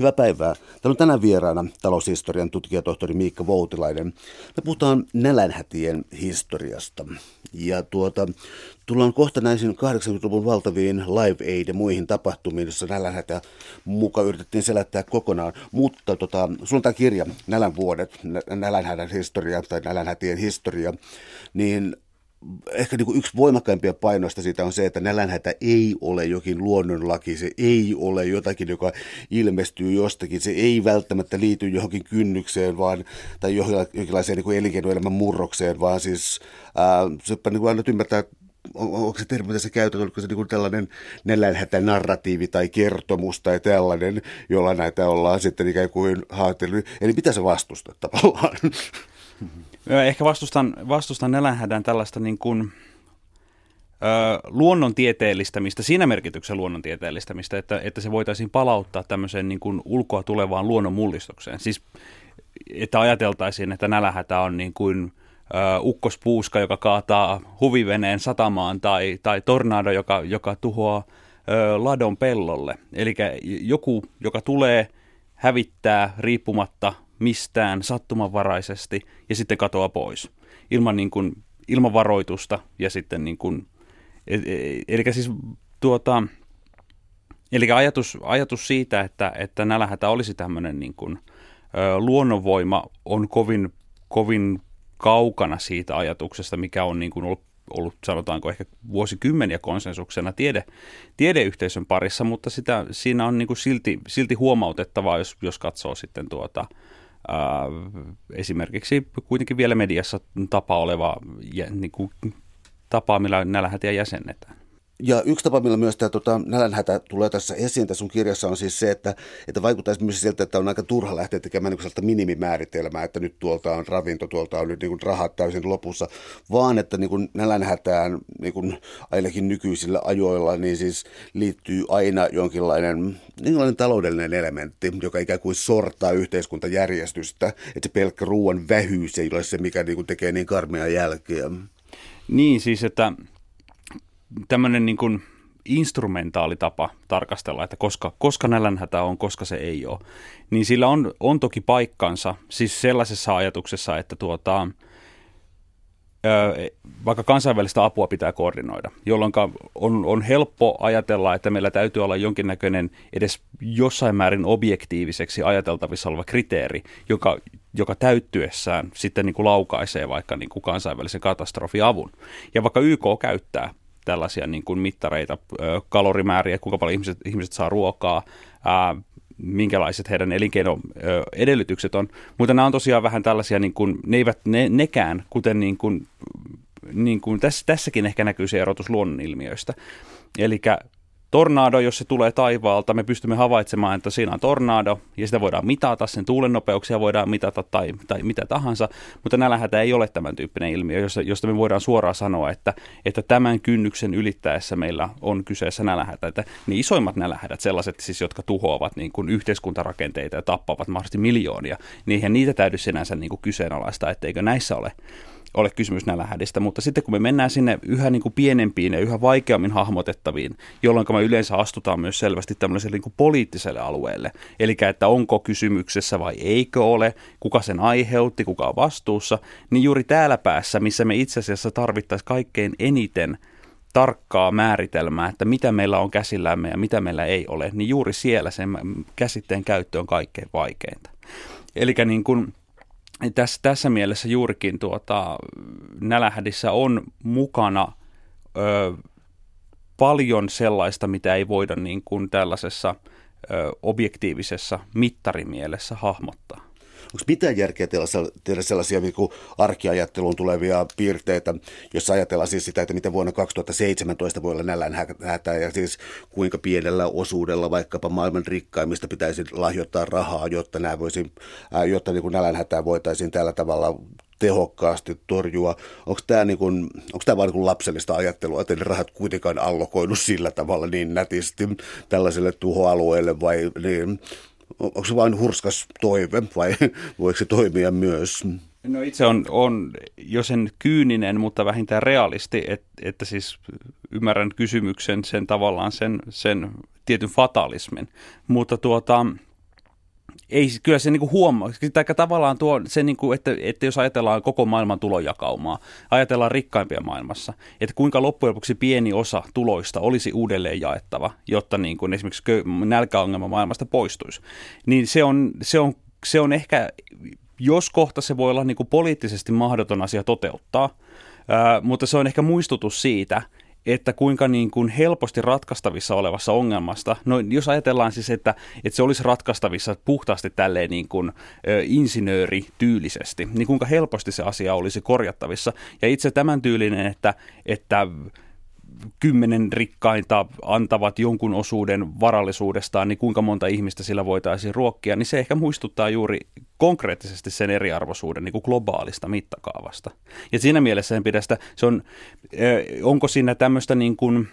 Hyvää päivää. Täällä on tänään vieraana taloushistorian tutkijatohtori Miikka Voutilainen. Me puhutaan nälänhätien historiasta. Ja tuota, tullaan kohta näihin 80-luvun valtaviin Live Aid ja muihin tapahtumiin, joissa nälänhätä mukaan yritettiin selättää kokonaan. Mutta tota, sulla on tämä kirja, Nälän vuodet, nälänhätän historia tai nälänhätien historia, niin ehkä niin kuin yksi voimakkaimpia painoista siitä on se, että nälänhätä ei ole jokin luonnonlaki, se ei ole jotakin, joka ilmestyy jostakin, se ei välttämättä liity johonkin kynnykseen vaan, tai jonkinlaiseen niin kuin elinkeinoelämän murrokseen, vaan siis ää, se niin kuin ymmärtää, on, onko se termi, mitä sä käytät, onko se niin kuin tällainen narratiivi tai kertomus tai tällainen, jolla näitä ollaan sitten ikään kuin haatellut. Eli mitä sä vastustat tavallaan? Ehkä vastustan, vastustan nälänhädän tällaista niin kuin, ö, luonnontieteellistämistä, siinä merkityksessä luonnontieteellistämistä, että, että se voitaisiin palauttaa tämmöiseen niin kuin ulkoa tulevaan luonnon mullistukseen. Siis, että ajateltaisiin, että nälänhätä on niin kuin ö, ukkospuuska, joka kaataa huviveneen satamaan, tai, tai tornado, joka, joka tuhoaa ö, ladon pellolle. Eli joku, joka tulee hävittää riippumatta mistään sattumanvaraisesti ja sitten katoaa pois. Ilman, niin kuin, ilman varoitusta ja sitten niin kuin, e, e, eli siis tuota, eli ajatus, ajatus siitä, että, että nälähätä olisi tämmöinen niin kuin, luonnonvoima on kovin, kovin kaukana siitä ajatuksesta, mikä on niin kuin ollut ollut sanotaanko ehkä vuosikymmeniä konsensuksena tiede, tiedeyhteisön parissa, mutta sitä, siinä on niin kuin silti, silti huomautettavaa, jos, jos katsoo sitten tuota, esimerkiksi kuitenkin vielä mediassa tapa oleva niin kuin, tapa, millä nälänhätiä jäsennetään. Ja yksi tapa, millä myös tämä tota, nälänhätä tulee tässä esiin tässä sun kirjassa on siis se, että, että vaikuttaisi myös siltä, että on aika turha lähteä tekemään niin minimimääritelmää, että nyt tuolta on ravinto, tuolta on nyt niin rahat täysin lopussa, vaan että niin kuin nälänhätään niin kuin ainakin nykyisillä ajoilla niin siis liittyy aina jonkinlainen, jonkinlainen taloudellinen elementti, joka ikään kuin sortaa yhteiskuntajärjestystä, että se pelkkä ruoan vähyys ei ole se, mikä niin kuin tekee niin karmea jälkeä. Niin, siis että tämmöinen niin kuin instrumentaalitapa tarkastella, että koska, koska nälänhätä on, koska se ei ole, niin sillä on, on toki paikkansa, siis sellaisessa ajatuksessa, että tuota, vaikka kansainvälistä apua pitää koordinoida, jolloin on, on helppo ajatella, että meillä täytyy olla jonkinnäköinen edes jossain määrin objektiiviseksi ajateltavissa oleva kriteeri, joka, joka täyttyessään sitten niin kuin laukaisee vaikka niin kuin kansainvälisen katastrofiavun. Ja vaikka YK käyttää tällaisia niin kuin mittareita, kalorimääriä, kuinka paljon ihmiset, ihmiset saa ruokaa, ää, minkälaiset heidän elinkeinoedellytykset on. Mutta nämä on tosiaan vähän tällaisia, niin kuin, ne eivät ne, nekään, kuten niin kuin, niin kuin tässä, tässäkin ehkä näkyy se erotus luonnonilmiöistä. Eli tornado, jos se tulee taivaalta, me pystymme havaitsemaan, että siinä on tornado, ja sitä voidaan mitata, sen tuulen nopeuksia voidaan mitata tai, tai mitä tahansa, mutta nälänhätä ei ole tämän tyyppinen ilmiö, josta, josta me voidaan suoraan sanoa, että, että tämän kynnyksen ylittäessä meillä on kyseessä nälänhätä. Että ne isoimmat nälänhädät, sellaiset siis, jotka tuhoavat niin kuin yhteiskuntarakenteita ja tappavat mahdollisesti miljoonia, niin eihän niitä täydy sinänsä niin kuin kyseenalaista, etteikö näissä ole ole kysymys nälänhädistä, mutta sitten kun me mennään sinne yhä niin kuin pienempiin ja yhä vaikeammin hahmotettaviin, jolloin me yleensä astutaan myös selvästi tämmöiselle niin kuin poliittiselle alueelle, eli että onko kysymyksessä vai eikö ole, kuka sen aiheutti, kuka on vastuussa, niin juuri täällä päässä, missä me itse asiassa tarvittaisiin kaikkein eniten tarkkaa määritelmää, että mitä meillä on käsillämme ja mitä meillä ei ole, niin juuri siellä sen käsitteen käyttö on kaikkein vaikeinta. Eli niin kuin tässä, tässä mielessä juurikin tuota, nälähädissä on mukana ö, paljon sellaista, mitä ei voida niin kuin tällaisessa ö, objektiivisessa mittarimielessä hahmottaa. Onko mitään järkeä tehdä sellaisia niin arkiajatteluun tulevia piirteitä, jos ajatellaan siis sitä, että miten vuonna 2017 voi olla nälän hätä ja siis kuinka pienellä osuudella vaikkapa maailman rikkaimmista pitäisi lahjoittaa rahaa, jotta, nämä voisi, jotta niin nälänhätää voitaisiin tällä tavalla tehokkaasti torjua. Onko tämä, niin onko vain niin lapsellista ajattelua, että ne rahat kuitenkaan allokoinut sillä tavalla niin nätisti tällaiselle tuhoalueelle vai niin, onko se vain hurskas toive vai voiko se toimia myös? No itse on, on jo sen kyyninen, mutta vähintään realisti, että, että siis ymmärrän kysymyksen sen tavallaan sen, sen tietyn fatalismin. Mutta tuota, ei, kyllä se niin huomaa, tai tavallaan tuo se, niin kuin, että, että jos ajatellaan koko maailman tulojakaumaa, ajatellaan rikkaimpia maailmassa, että kuinka loppujen lopuksi pieni osa tuloista olisi uudelleen jaettava, jotta niin kuin esimerkiksi nälkäongelma maailmasta poistuisi, niin se on, se on, se on ehkä, jos kohta se voi olla niin kuin poliittisesti mahdoton asia toteuttaa, ää, mutta se on ehkä muistutus siitä, että kuinka niin kuin helposti ratkaistavissa olevassa ongelmasta, no jos ajatellaan siis, että, että se olisi ratkaistavissa puhtaasti tälleen niin kuin ö, insinöörityylisesti, niin kuinka helposti se asia olisi korjattavissa. Ja itse tämän tyylinen, että, että kymmenen rikkainta antavat jonkun osuuden varallisuudestaan, niin kuinka monta ihmistä sillä voitaisiin ruokkia, niin se ehkä muistuttaa juuri konkreettisesti sen eriarvoisuuden niin kuin globaalista mittakaavasta. Ja siinä mielessä en pidä sitä, se on, onko siinä tämmöistä niin kuin,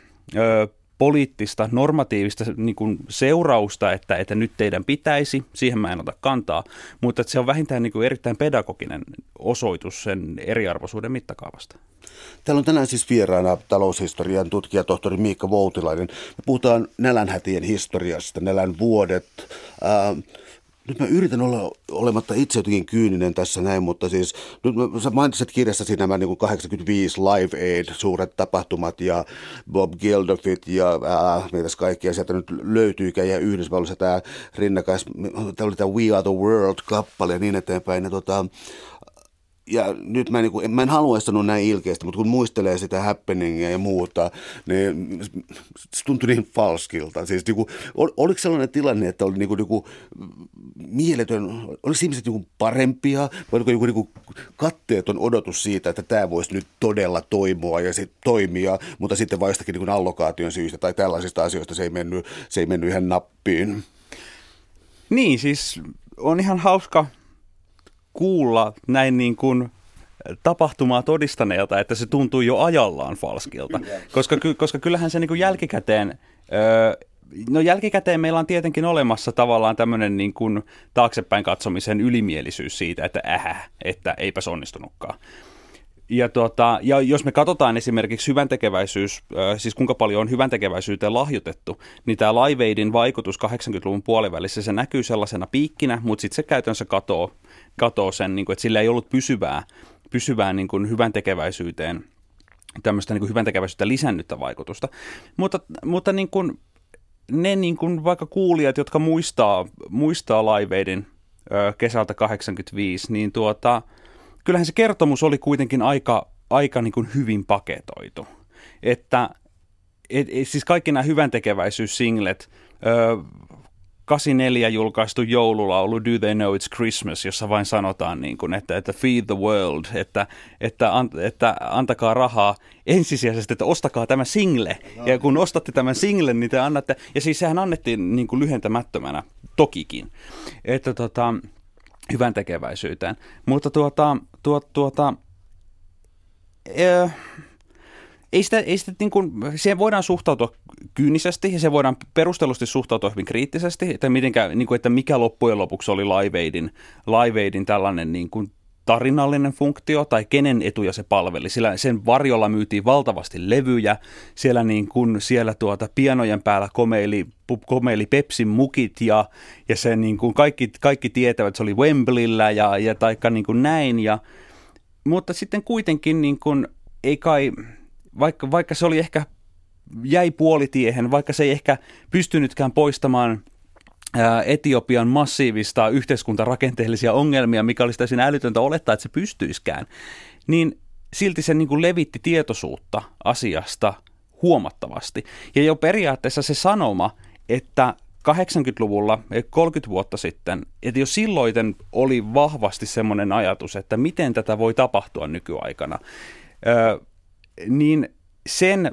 poliittista, normatiivista niin kuin seurausta, että, että nyt teidän pitäisi, siihen mä en ota kantaa, mutta että se on vähintään niin kuin erittäin pedagoginen osoitus sen eriarvoisuuden mittakaavasta. Täällä on tänään siis vieraana taloushistorian tutkija tohtori Miikka Voutilainen. Me puhutaan nälänhätien historiasta, nälän vuodet. Äh, nyt mä yritän olla olematta itse jotenkin kyyninen tässä näin, mutta siis nyt mä, sä mainitsit kirjassasi nämä niin kuin 85 Live Aid, suuret tapahtumat ja Bob Geldofit ja äh, mitäs kaikkia sieltä nyt löytyykään ja Yhdysvalloissa tämä rinnakais, tämä oli tämä We Are the World-kappale ja niin eteenpäin. Ja tota, ja nyt mä, niin kuin, mä en haluaisi sanoa näin ilkeästi, mutta kun muistelee sitä happeningia ja muuta, niin se tuntui niin falskilta. Siis niin kuin, ol, oliko sellainen tilanne, että oli niin kuin, niin kuin mieletön, oliko ihmiset niin kuin parempia, vai oliko niin kuin katteeton odotus siitä, että tämä voisi nyt todella toimia ja sit toimia, mutta sitten vaistakin niin kuin allokaation syystä tai tällaisista asioista se ei mennyt, se ei mennyt ihan nappiin. Niin, siis on ihan hauska kuulla näin niin kuin tapahtumaa todistaneelta, että se tuntuu jo ajallaan falskilta. Koska, koska kyllähän se niin kuin jälkikäteen, no jälkikäteen meillä on tietenkin olemassa tavallaan tämmöinen niin kuin taaksepäin katsomisen ylimielisyys siitä, että ähä, että eipäs onnistunutkaan. Ja, tuota, ja jos me katsotaan esimerkiksi hyväntekeväisyys, siis kuinka paljon on hyväntekeväisyyteen lahjoitettu, niin tämä Live Aidin vaikutus 80-luvun puolivälissä, se näkyy sellaisena piikkinä, mutta sitten se käytännössä katoo, katoo sen, niin kuin, että sillä ei ollut pysyvää, pysyvää niin kuin hyväntekeväisyyteen tämmöistä niin kuin hyväntekeväisyyttä lisännyttä vaikutusta. Mutta, mutta niin kuin, ne niin kuin vaikka kuulijat, jotka muistaa, muistaa ö, kesältä 85, niin tuota, kyllähän se kertomus oli kuitenkin aika, aika niin kuin hyvin paketoitu. Että et, et, siis kaikki nämä hyväntekeväisyyssinglet, ö, 84 julkaistu joululaulu Do They Know It's Christmas, jossa vain sanotaan, niin kuin, että, että feed the world, että, että, an, että antakaa rahaa ensisijaisesti, että ostakaa tämä single. Ja kun ostatte tämän singlen, niin te annatte, ja siis sehän annettiin niin kuin lyhentämättömänä, tokikin. Että tota, hyvän tekeväisyyteen. Mutta tuota, tuota, tuota äh, ei sitä, ei sitä niin kuin, siihen voidaan suhtautua kyynisesti ja se voidaan perustellusti suhtautua hyvin kriittisesti, että, mitenkä, niin kuin, että mikä loppujen lopuksi oli Live Aidin, Live Aidin tällainen niin kuin, tarinallinen funktio tai kenen etuja se palveli. Sillä sen varjolla myytiin valtavasti levyjä, siellä, niin kun, siellä tuota pianojen päällä komeili, komeili Pepsin mukit ja, ja se niin kun kaikki, kaikki tietävät, että se oli Wembleyllä ja, ja taikka niin kuin näin. Ja, mutta sitten kuitenkin niin kun, ei kai, vaikka, vaikka se oli ehkä jäi puolitiehen, vaikka se ei ehkä pystynytkään poistamaan – Etiopian massiivista yhteiskuntarakenteellisia ongelmia, mikä olisi täysin älytöntä olettaa, että se pystyiskään, niin silti se niin kuin levitti tietoisuutta asiasta huomattavasti. Ja jo periaatteessa se sanoma, että 80-luvulla, 30 vuotta sitten, että jo silloin oli vahvasti semmoinen ajatus, että miten tätä voi tapahtua nykyaikana, niin sen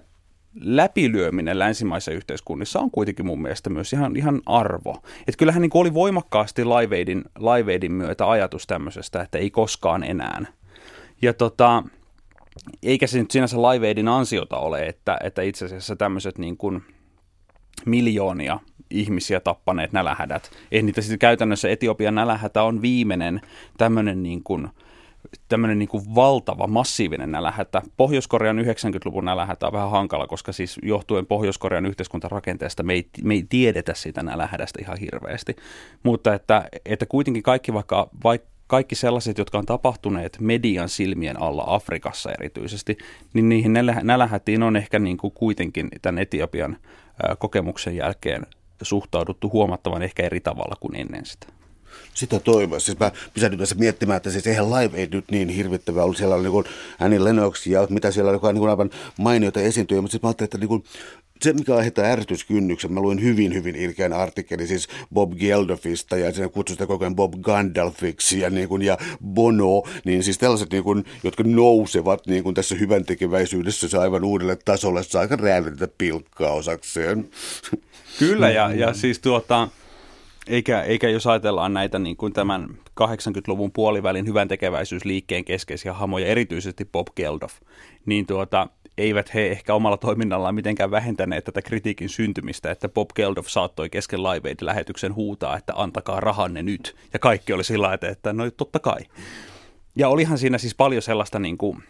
läpilyöminen länsimaisissa yhteiskunnissa on kuitenkin mun mielestä myös ihan, ihan arvo. Että kyllähän niin oli voimakkaasti Live Aidin, Live myötä ajatus tämmöisestä, että ei koskaan enää. Ja tota, eikä se nyt sinänsä Live Aidin ansiota ole, että, että itse asiassa tämmöiset niin kuin miljoonia ihmisiä tappaneet nälähädät. Ei niitä sitten käytännössä Etiopian nälähätä on viimeinen tämmöinen niin kuin – tämmöinen niin valtava, massiivinen nälähätä. Pohjois-Korean 90-luvun nälähätä on vähän hankala, koska siis johtuen Pohjois-Korean yhteiskuntarakenteesta me ei, me ei tiedetä sitä nälähädästä ihan hirveästi. Mutta että, että kuitenkin kaikki vaikka, vaikka kaikki sellaiset, jotka on tapahtuneet median silmien alla Afrikassa erityisesti, niin niihin nälähätiin on ehkä niin kuin kuitenkin tämän Etiopian kokemuksen jälkeen suhtauduttu huomattavan ehkä eri tavalla kuin ennen sitä. Sitä toivoa. Siis mä pysähdyin tässä miettimään, että siis eihän Live ei nyt niin hirvittävä ollut. Siellä oli niin Annie Lennox ja mitä siellä oli, niin aivan mainioita esiintyjä, mutta sitten mä ajattelin, että niin kuin, se, mikä aiheuttaa ärsytyskynnyksen, mä luin hyvin, hyvin ilkeän artikkeli siis Bob Geldofista ja siinä kutsui sitä koko ajan Bob Gandalfiksi ja, niin kuin, ja Bono, niin siis tällaiset, niin kuin, jotka nousevat niin kuin tässä hyvän tekeväisyydessä aivan uudelle tasolle, saa aika räävitetä pilkkaa osakseen. Kyllä, ja, ja siis tuota, eikä, eikä jos ajatellaan näitä niin kuin tämän 80-luvun puolivälin hyvän tekeväisyysliikkeen keskeisiä hamoja, erityisesti Bob Geldof, niin tuota, eivät he ehkä omalla toiminnallaan mitenkään vähentäneet tätä kritiikin syntymistä, että Bob Geldof saattoi kesken Live Aid-lähetyksen huutaa, että antakaa rahanne nyt. Ja kaikki oli sillä että, että no totta kai. Ja olihan siinä siis paljon sellaista niin kuin,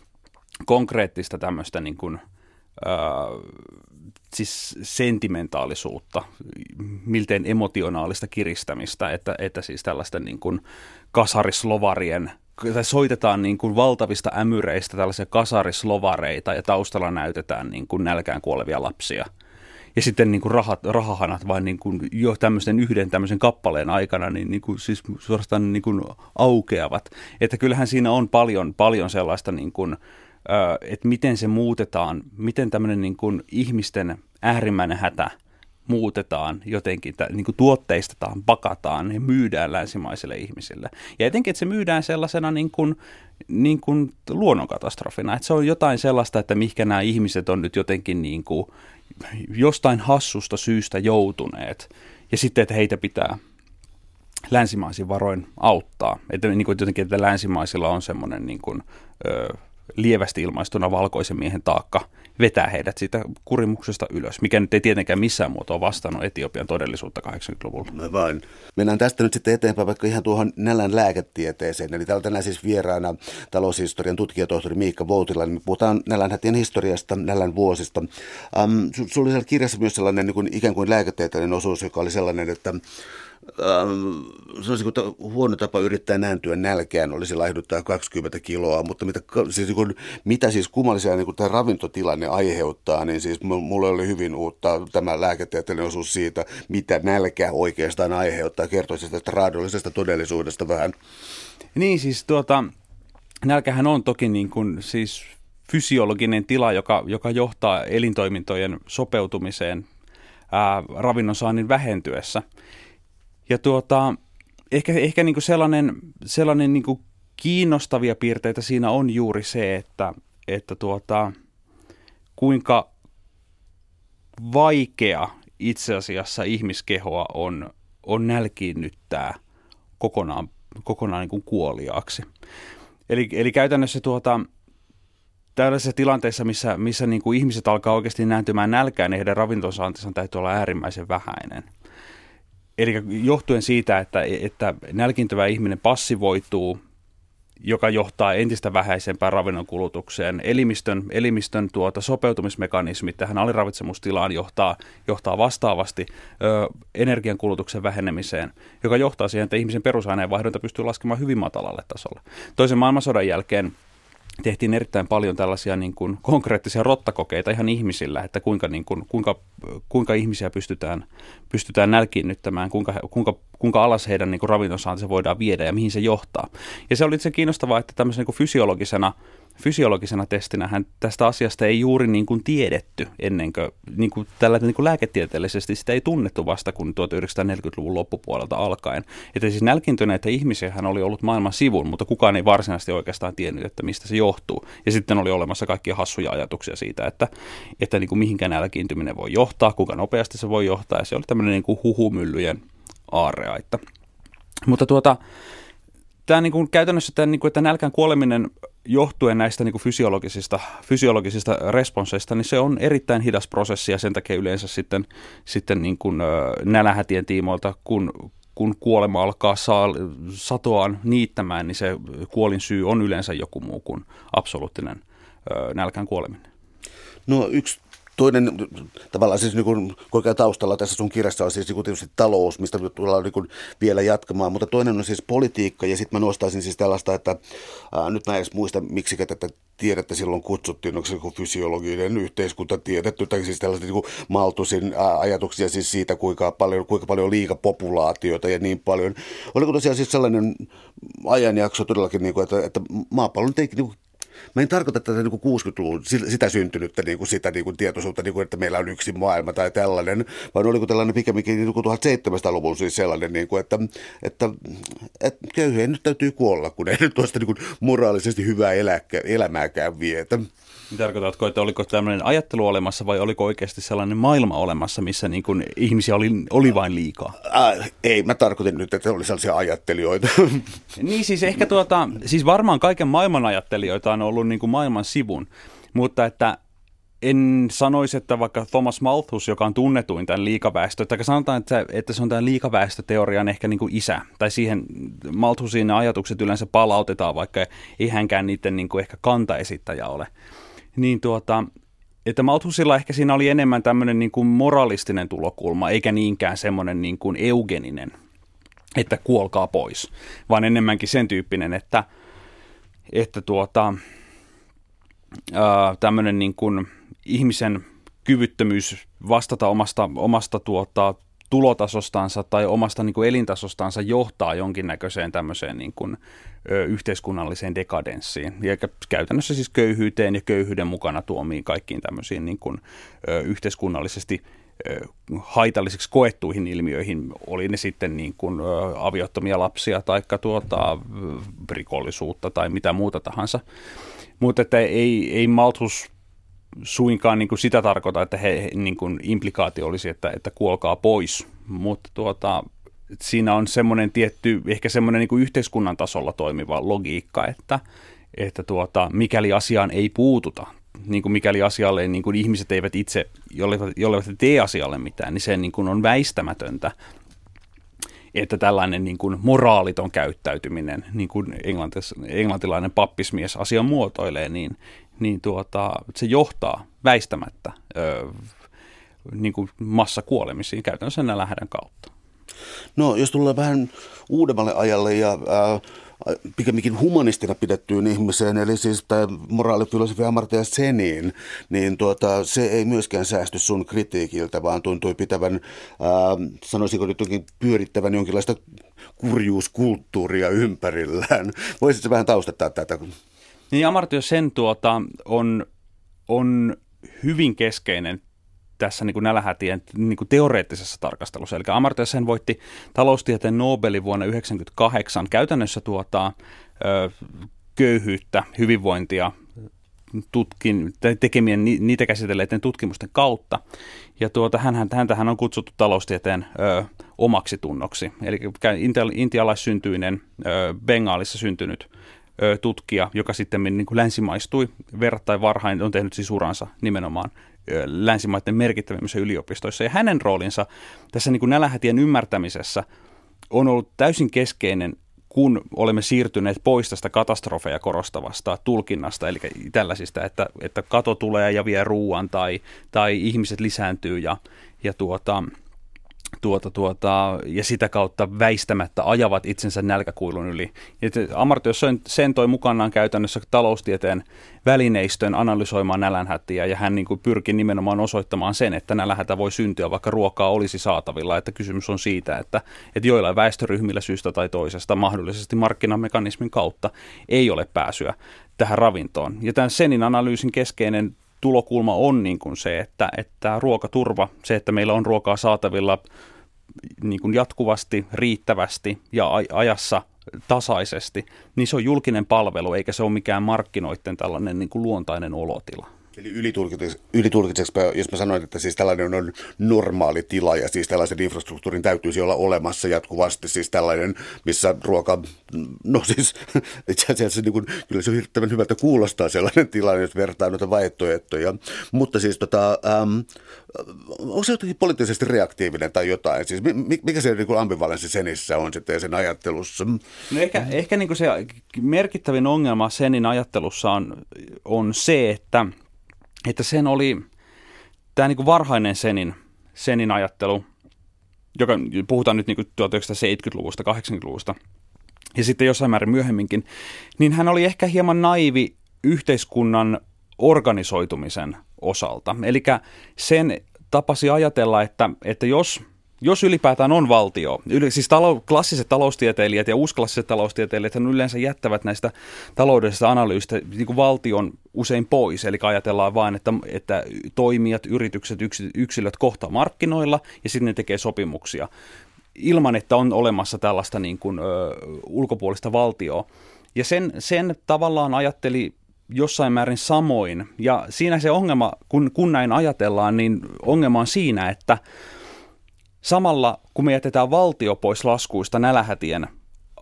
konkreettista tämmöistä niin kuin, äh, siis sentimentaalisuutta, milteen emotionaalista kiristämistä, että, että siis tällaista niin kuin kasarislovarien tai soitetaan niin kuin valtavista ämyreistä tällaisia kasarislovareita ja taustalla näytetään niin kuin nälkään kuolevia lapsia. Ja sitten niin kuin rahat, rahahanat vain niin kuin jo tämmöisen yhden tämmöisen kappaleen aikana niin, niin kuin siis suorastaan niin kuin aukeavat. Että kyllähän siinä on paljon, paljon sellaista niin kuin, että miten se muutetaan, miten tämmöinen niin kuin ihmisten äärimmäinen hätä muutetaan jotenkin, niin kuin tuotteistetaan, pakataan ja myydään länsimaisille ihmisille. Ja etenkin, että se myydään sellaisena niin kuin, niin kuin luonnonkatastrofina, että se on jotain sellaista, että mihinkä nämä ihmiset on nyt jotenkin niin kuin jostain hassusta syystä joutuneet. Ja sitten, että heitä pitää länsimaisin varoin auttaa. Että, niin kuin jotenkin, että länsimaisilla on semmoinen niin kuin, lievästi ilmaistuna valkoisen miehen taakka vetää heidät siitä kurimuksesta ylös, mikä nyt ei tietenkään missään muotoa vastannut Etiopian todellisuutta 80-luvulla. No vain. Mennään tästä nyt sitten eteenpäin vaikka ihan tuohon nälän lääketieteeseen. Eli täällä tänään siis vieraana taloushistorian tutkijatohtori Miikka Voutila. Me puhutaan nälänhätien historiasta, nälän vuosista. Um, sulla oli siellä kirjassa myös sellainen niin kuin, ikään kuin lääketieteellinen osuus, joka oli sellainen, että Ähm, se olisi huono tapa yrittää nääntyä nälkään, olisi laihduttaa 20 kiloa, mutta mitä, siis, kun, mitä siis kummallisia niin tämä ravintotilanne aiheuttaa, niin siis mulle oli hyvin uutta tämä lääketieteellinen osuus siitä, mitä nälkä oikeastaan aiheuttaa. Kertoisin tästä raadollisesta todellisuudesta vähän. Niin siis tuota, nälkähän on toki niin kuin, siis fysiologinen tila, joka, joka johtaa elintoimintojen sopeutumiseen ää, ravinnon saannin vähentyessä – ja tuota, ehkä, ehkä niin kuin sellainen, sellainen niin kuin kiinnostavia piirteitä siinä on juuri se, että, että tuota, kuinka vaikea itse asiassa ihmiskehoa on, on nälkiinnyttää kokonaan, kokonaan niin kuin kuoliaaksi. Eli, eli käytännössä tuota, tällaisessa tilanteessa, missä, missä niin kuin ihmiset alkaa oikeasti nääntymään nälkään, niin heidän ravintonsaantinsa täytyy olla äärimmäisen vähäinen. Eli johtuen siitä, että, että nälkintyvä ihminen passivoituu, joka johtaa entistä vähäisempään ravinnon kulutukseen. Elimistön, elimistön tuota, sopeutumismekanismit tähän aliravitsemustilaan johtaa, johtaa vastaavasti ö, energiankulutuksen vähenemiseen, joka johtaa siihen, että ihmisen perusaineenvaihdunta pystyy laskemaan hyvin matalalle tasolle. Toisen maailmansodan jälkeen tehtiin erittäin paljon tällaisia niin kuin konkreettisia rottakokeita ihan ihmisillä, että kuinka, niin kuin, kuinka, kuinka ihmisiä pystytään, pystytään nälkiinnyttämään, kuinka, kuinka, kuinka alas heidän niin ravintonsaantinsa voidaan viedä ja mihin se johtaa. Ja se oli itse kiinnostavaa, että tämmöisen niin kuin fysiologisena fysiologisena testinähän tästä asiasta ei juuri niin kuin tiedetty ennen kuin, niin kuin tällä niin kuin lääketieteellisesti sitä ei tunnettu vasta kuin 1940-luvun loppupuolelta alkaen. Että siis nälkintyneitä ihmisiä hän oli ollut maailman sivun, mutta kukaan ei varsinaisesti oikeastaan tiennyt, että mistä se johtuu. Ja sitten oli olemassa kaikkia hassuja ajatuksia siitä, että, että niin kuin mihinkään nälkiintyminen voi johtaa, kuinka nopeasti se voi johtaa. Ja se oli tämmöinen niin kuin huhumyllyjen aarreaitta. Mutta tuota, tämä niin kuin käytännössä tämä, niin kuin, että nälkään kuoleminen johtuen näistä niin kuin fysiologisista, fysiologisista responsseista, niin se on erittäin hidas prosessi ja sen takia yleensä sitten, sitten niin kuin, nälähätien tiimoilta, kun, kun kuolema alkaa saa, satoaan niittämään, niin se kuolin syy on yleensä joku muu kuin absoluuttinen ö, nälkään kuoleminen. No yksi Toinen tavallaan siis niin kuin taustalla tässä sun kirjassa on siis niin kuin tietysti talous, mistä tullaan niin kuin vielä jatkamaan, mutta toinen on siis politiikka ja sitten mä nostaisin siis tällaista, että ää, nyt mä en edes muista miksi tätä tiedettä silloin kutsuttiin, onko se joku fysiologinen yhteiskunta tiedetty, tai siis tällaista niin Maltusin ää, ajatuksia siis siitä, kuinka paljon, kuinka paljon liikapopulaatiota ja niin paljon. Oliko tosiaan siis sellainen ajanjakso todellakin, niin kuin, että, että maapallon teki niin Mä en tarkoita tätä niin 60-luvun sitä syntynyttä niin kuin sitä niin kuin tietoisuutta, niin kuin, että meillä on yksi maailma tai tällainen, vaan oliko tällainen pikemminkin niin kuin 1700-luvun siis sellainen, niin kuin, että, että, että köyhien nyt täytyy kuolla, kun ei nyt tuosta niin kuin moraalisesti hyvää eläkkä, elämääkään vietä. Tarkoitatko, että oliko tämmöinen ajattelu olemassa vai oliko oikeasti sellainen maailma olemassa, missä niin kuin ihmisiä oli, oli vain liikaa? Äh, ei, mä tarkoitin nyt, että oli sellaisia ajattelijoita. niin siis ehkä tuota, siis varmaan kaiken maailman ajattelijoita on ollut niin kuin maailman sivun, mutta että en sanoisi, että vaikka Thomas Malthus, joka on tunnetuin tämän liikaväestö, tai sanotaan, että, että se on tämän liikaväestöteorian ehkä niin kuin isä, tai siihen Malthusin ajatukset yleensä palautetaan, vaikka ei hänkään niiden niin kuin ehkä kantaesittäjä ole niin tuota, että Malthusilla ehkä siinä oli enemmän tämmöinen niin kuin moralistinen tulokulma, eikä niinkään semmoinen niin kuin eugeninen, että kuolkaa pois, vaan enemmänkin sen tyyppinen, että, että tuota, ää, tämmöinen niin kuin ihmisen kyvyttömyys vastata omasta, omasta tuota, tulotasostansa tai omasta niin kuin elintasostansa johtaa jonkinnäköiseen tämmöiseen niin kuin, ö, yhteiskunnalliseen dekadenssiin. Ja käytännössä siis köyhyyteen ja köyhyyden mukana tuomiin kaikkiin tämmöisiin niin kuin, ö, yhteiskunnallisesti ö, haitallisiksi koettuihin ilmiöihin, oli ne sitten niin kuin, ö, aviottomia lapsia tai tuota, rikollisuutta tai mitä muuta tahansa. Mutta että ei, ei Malthus suinkaan niin kuin sitä tarkoita, että he, niin kuin implikaatio olisi, että, että kuolkaa pois, mutta tuota, siinä on semmoinen tietty, ehkä semmoinen niin yhteiskunnan tasolla toimiva logiikka, että, että tuota, mikäli asiaan ei puututa, niin kuin mikäli asialle niin kuin ihmiset eivät itse, jolle, jolle tee asialle mitään, niin se niin kuin on väistämätöntä, että tällainen niin kuin moraaliton käyttäytyminen, niin kuin englantilainen pappismies asian muotoilee, niin, niin tuota, se johtaa väistämättä ö, niin kuin massakuolemisiin käytännössä lähdön kautta. No, jos tullaan vähän uudemmalle ajalle ja ää, pikemminkin humanistina pidettyyn ihmiseen, eli siis tämä moraalifilosofi Amartya Seniin, niin tuota, se ei myöskään säästy sun kritiikiltä, vaan tuntui pitävän, ää, sanoisinko nyt pyörittävän jonkinlaista kurjuuskulttuuria ympärillään. Voisitko vähän taustattaa tätä? Niin Amartya Sen tuota, on, on hyvin keskeinen tässä niin kuin nälähätien niin kuin teoreettisessa tarkastelussa. Eli Amartya Sen voitti taloustieteen Nobelin vuonna 1998 käytännössä tuota, köyhyyttä, hyvinvointia tutkin, tekemien niitä käsitelleiden tutkimusten kautta. Ja tuota, hän, häntähän on kutsuttu taloustieteen ö, omaksi tunnoksi. Eli intialaissyntyinen, ö, Bengaalissa syntynyt tutkija, joka sitten niin kuin länsimaistui verrattain varhain, on tehnyt siis uransa nimenomaan länsimaiden merkittävimmissä yliopistoissa. Ja hänen roolinsa tässä niin nälähätien ymmärtämisessä on ollut täysin keskeinen kun olemme siirtyneet pois tästä katastrofeja korostavasta tulkinnasta, eli tällaisista, että, että kato tulee ja vie ruoan tai, tai ihmiset lisääntyy ja, ja tuota, tuota, tuota, ja sitä kautta väistämättä ajavat itsensä nälkäkuilun yli. Amartyo sen toi mukanaan käytännössä taloustieteen välineistön analysoimaan nälänhätiä, ja hän niin kuin pyrki nimenomaan osoittamaan sen, että nälänhätä voi syntyä, vaikka ruokaa olisi saatavilla. Että kysymys on siitä, että, että joillain väestöryhmillä syystä tai toisesta, mahdollisesti markkinamekanismin kautta, ei ole pääsyä tähän ravintoon. Ja tämän Senin analyysin keskeinen tulokulma on niin kuin se, että, että ruokaturva, se, että meillä on ruokaa saatavilla niin kuin jatkuvasti, riittävästi ja ajassa tasaisesti, niin se on julkinen palvelu, eikä se ole mikään markkinoiden tällainen niin kuin luontainen olotila. Eli ylitulkitseksi, jos mä sanoin, että siis tällainen on normaali tila ja siis tällaisen infrastruktuurin täytyisi olla olemassa jatkuvasti, siis tällainen, missä ruoka, no siis itse asiassa niin kuin, kyllä se on hirveän hyvältä kuulostaa sellainen tilanne, jos vertaa noita vaihtoehtoja, mutta siis tota, ähm, onko se jotenkin poliittisesti reaktiivinen tai jotain, siis mikä se niin ambivalenssi senissä on sitten sen ajattelussa? No ehkä, ehkä niin kuin se merkittävin ongelma senin ajattelussa on, on se, että että sen oli tämä niin varhainen senin, senin ajattelu, joka puhutaan nyt niin kuin 1970-luvusta, 80-luvusta, ja sitten jossain määrin myöhemminkin, niin hän oli ehkä hieman naivi yhteiskunnan organisoitumisen osalta. Eli sen tapasi ajatella, että, että jos jos ylipäätään on valtio, yli, siis talo, klassiset taloustieteilijät ja uusklassiset taloustieteilijät yleensä jättävät näistä taloudellisista analyysistä niin kuin valtion usein pois. Eli ajatellaan vain, että, että toimijat, yritykset, yksilöt kohtaa markkinoilla ja sitten ne tekee sopimuksia ilman, että on olemassa tällaista niin kuin, ö, ulkopuolista valtioa. Ja sen, sen tavallaan ajatteli jossain määrin samoin. Ja siinä se ongelma, kun, kun näin ajatellaan, niin ongelma on siinä, että Samalla kun me jätetään valtio pois laskuista nälähätien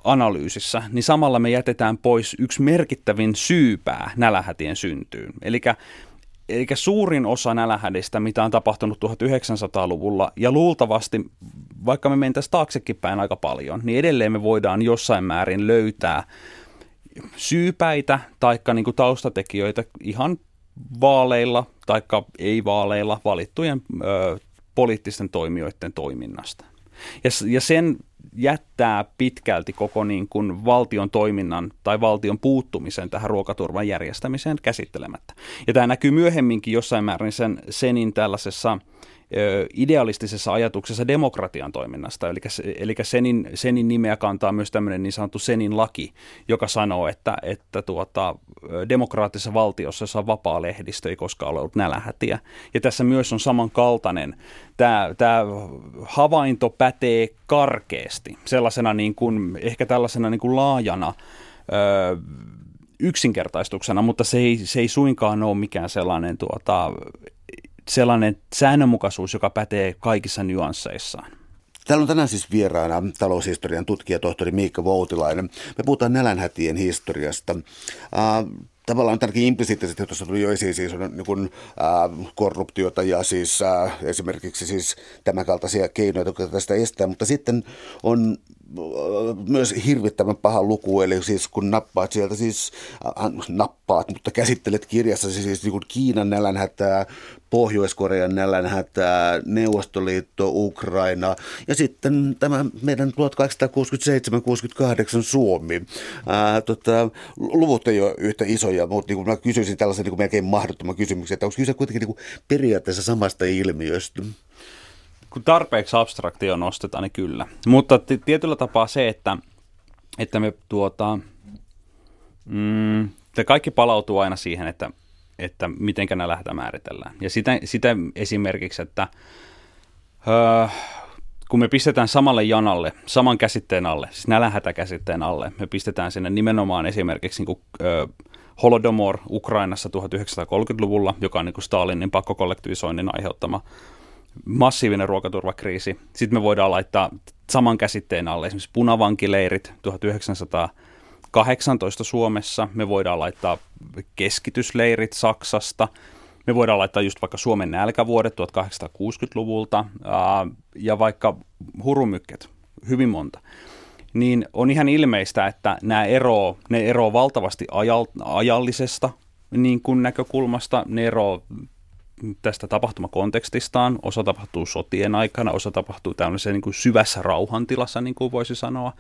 analyysissä, niin samalla me jätetään pois yksi merkittävin syypää nälähätien syntyyn. Eli Eli suurin osa nälähädistä, mitä on tapahtunut 1900-luvulla, ja luultavasti, vaikka me mentäisiin taaksekin päin aika paljon, niin edelleen me voidaan jossain määrin löytää syypäitä tai niin taustatekijöitä ihan vaaleilla tai ei-vaaleilla valittujen ö, poliittisten toimijoiden toiminnasta. Ja, ja sen jättää pitkälti koko niin kuin valtion toiminnan tai valtion puuttumisen tähän ruokaturvan järjestämiseen käsittelemättä. Ja tämä näkyy myöhemminkin jossain määrin sen Senin tällaisessa – idealistisessa ajatuksessa demokratian toiminnasta. Eli, eli Senin, Senin nimeä kantaa myös tämmöinen niin sanottu Senin laki, joka sanoo, että, että tuota, demokraattisessa valtiossa, jossa on vapaa lehdistö, ei koskaan ole ollut nälähätiä. Ja tässä myös on samankaltainen. Tämä, tämä havainto pätee karkeasti, sellaisena niin kuin, ehkä tällaisena niin kuin laajana ö, yksinkertaistuksena, mutta se ei, se ei suinkaan ole mikään sellainen tuota, sellainen säännönmukaisuus, joka pätee kaikissa nyansseissaan. Täällä on tänään siis vieraana taloushistorian tutkija tohtori Miikka Voutilainen. Me puhutaan nälänhätien historiasta. Uh, tavallaan ainakin implisiittisesti tuossa tuli jo esiin siis on niin kuin, äh, korruptiota ja siis äh, esimerkiksi siis tämän kaltaisia keinoja, jotka tästä estää, mutta sitten on myös hirvittävän paha luku, eli siis kun nappaat sieltä siis, äh, nappaat, mutta käsittelet kirjassa siis niin kuin Kiinan nälänhätää, Pohjois-Korean nälänhätää, Neuvostoliitto, Ukraina ja sitten tämä meidän 1867-68 Suomi. Ää, tota, luvut ei ole yhtä isoja, mutta niin kuin mä kysyisin tällaisen niin kuin melkein mahdottoman kysymyksen, että onko kyse kuitenkin niin kuin periaatteessa samasta ilmiöstä? Kun tarpeeksi abstraktio nostetaan, niin kyllä. Mutta t- tietyllä tapaa se, että, että me tuota, mm, kaikki palautuu aina siihen, että, että miten nämä lähdetään määritellään. Ja sitä, sitä esimerkiksi, että öö, kun me pistetään samalle janalle, saman käsitteen alle, siis nälähätäkäsitteen alle, me pistetään sinne nimenomaan esimerkiksi niin kuin, öö, Holodomor Ukrainassa 1930-luvulla, joka on niin kuin Stalinin pakkokollektivisoinnin aiheuttama massiivinen ruokaturvakriisi. Sitten me voidaan laittaa saman käsitteen alle esimerkiksi punavankileirit 1918 Suomessa. Me voidaan laittaa keskitysleirit Saksasta. Me voidaan laittaa just vaikka Suomen nälkävuodet 1860-luvulta ja vaikka hurumykket, hyvin monta. Niin on ihan ilmeistä, että nämä eroo, ne eroo valtavasti ajallisesta niin kuin näkökulmasta, ne eroo tästä tapahtumakontekstistaan. Osa tapahtuu sotien aikana, osa tapahtuu tämmöisessä niin kuin syvässä rauhantilassa, niin kuin voisi sanoa.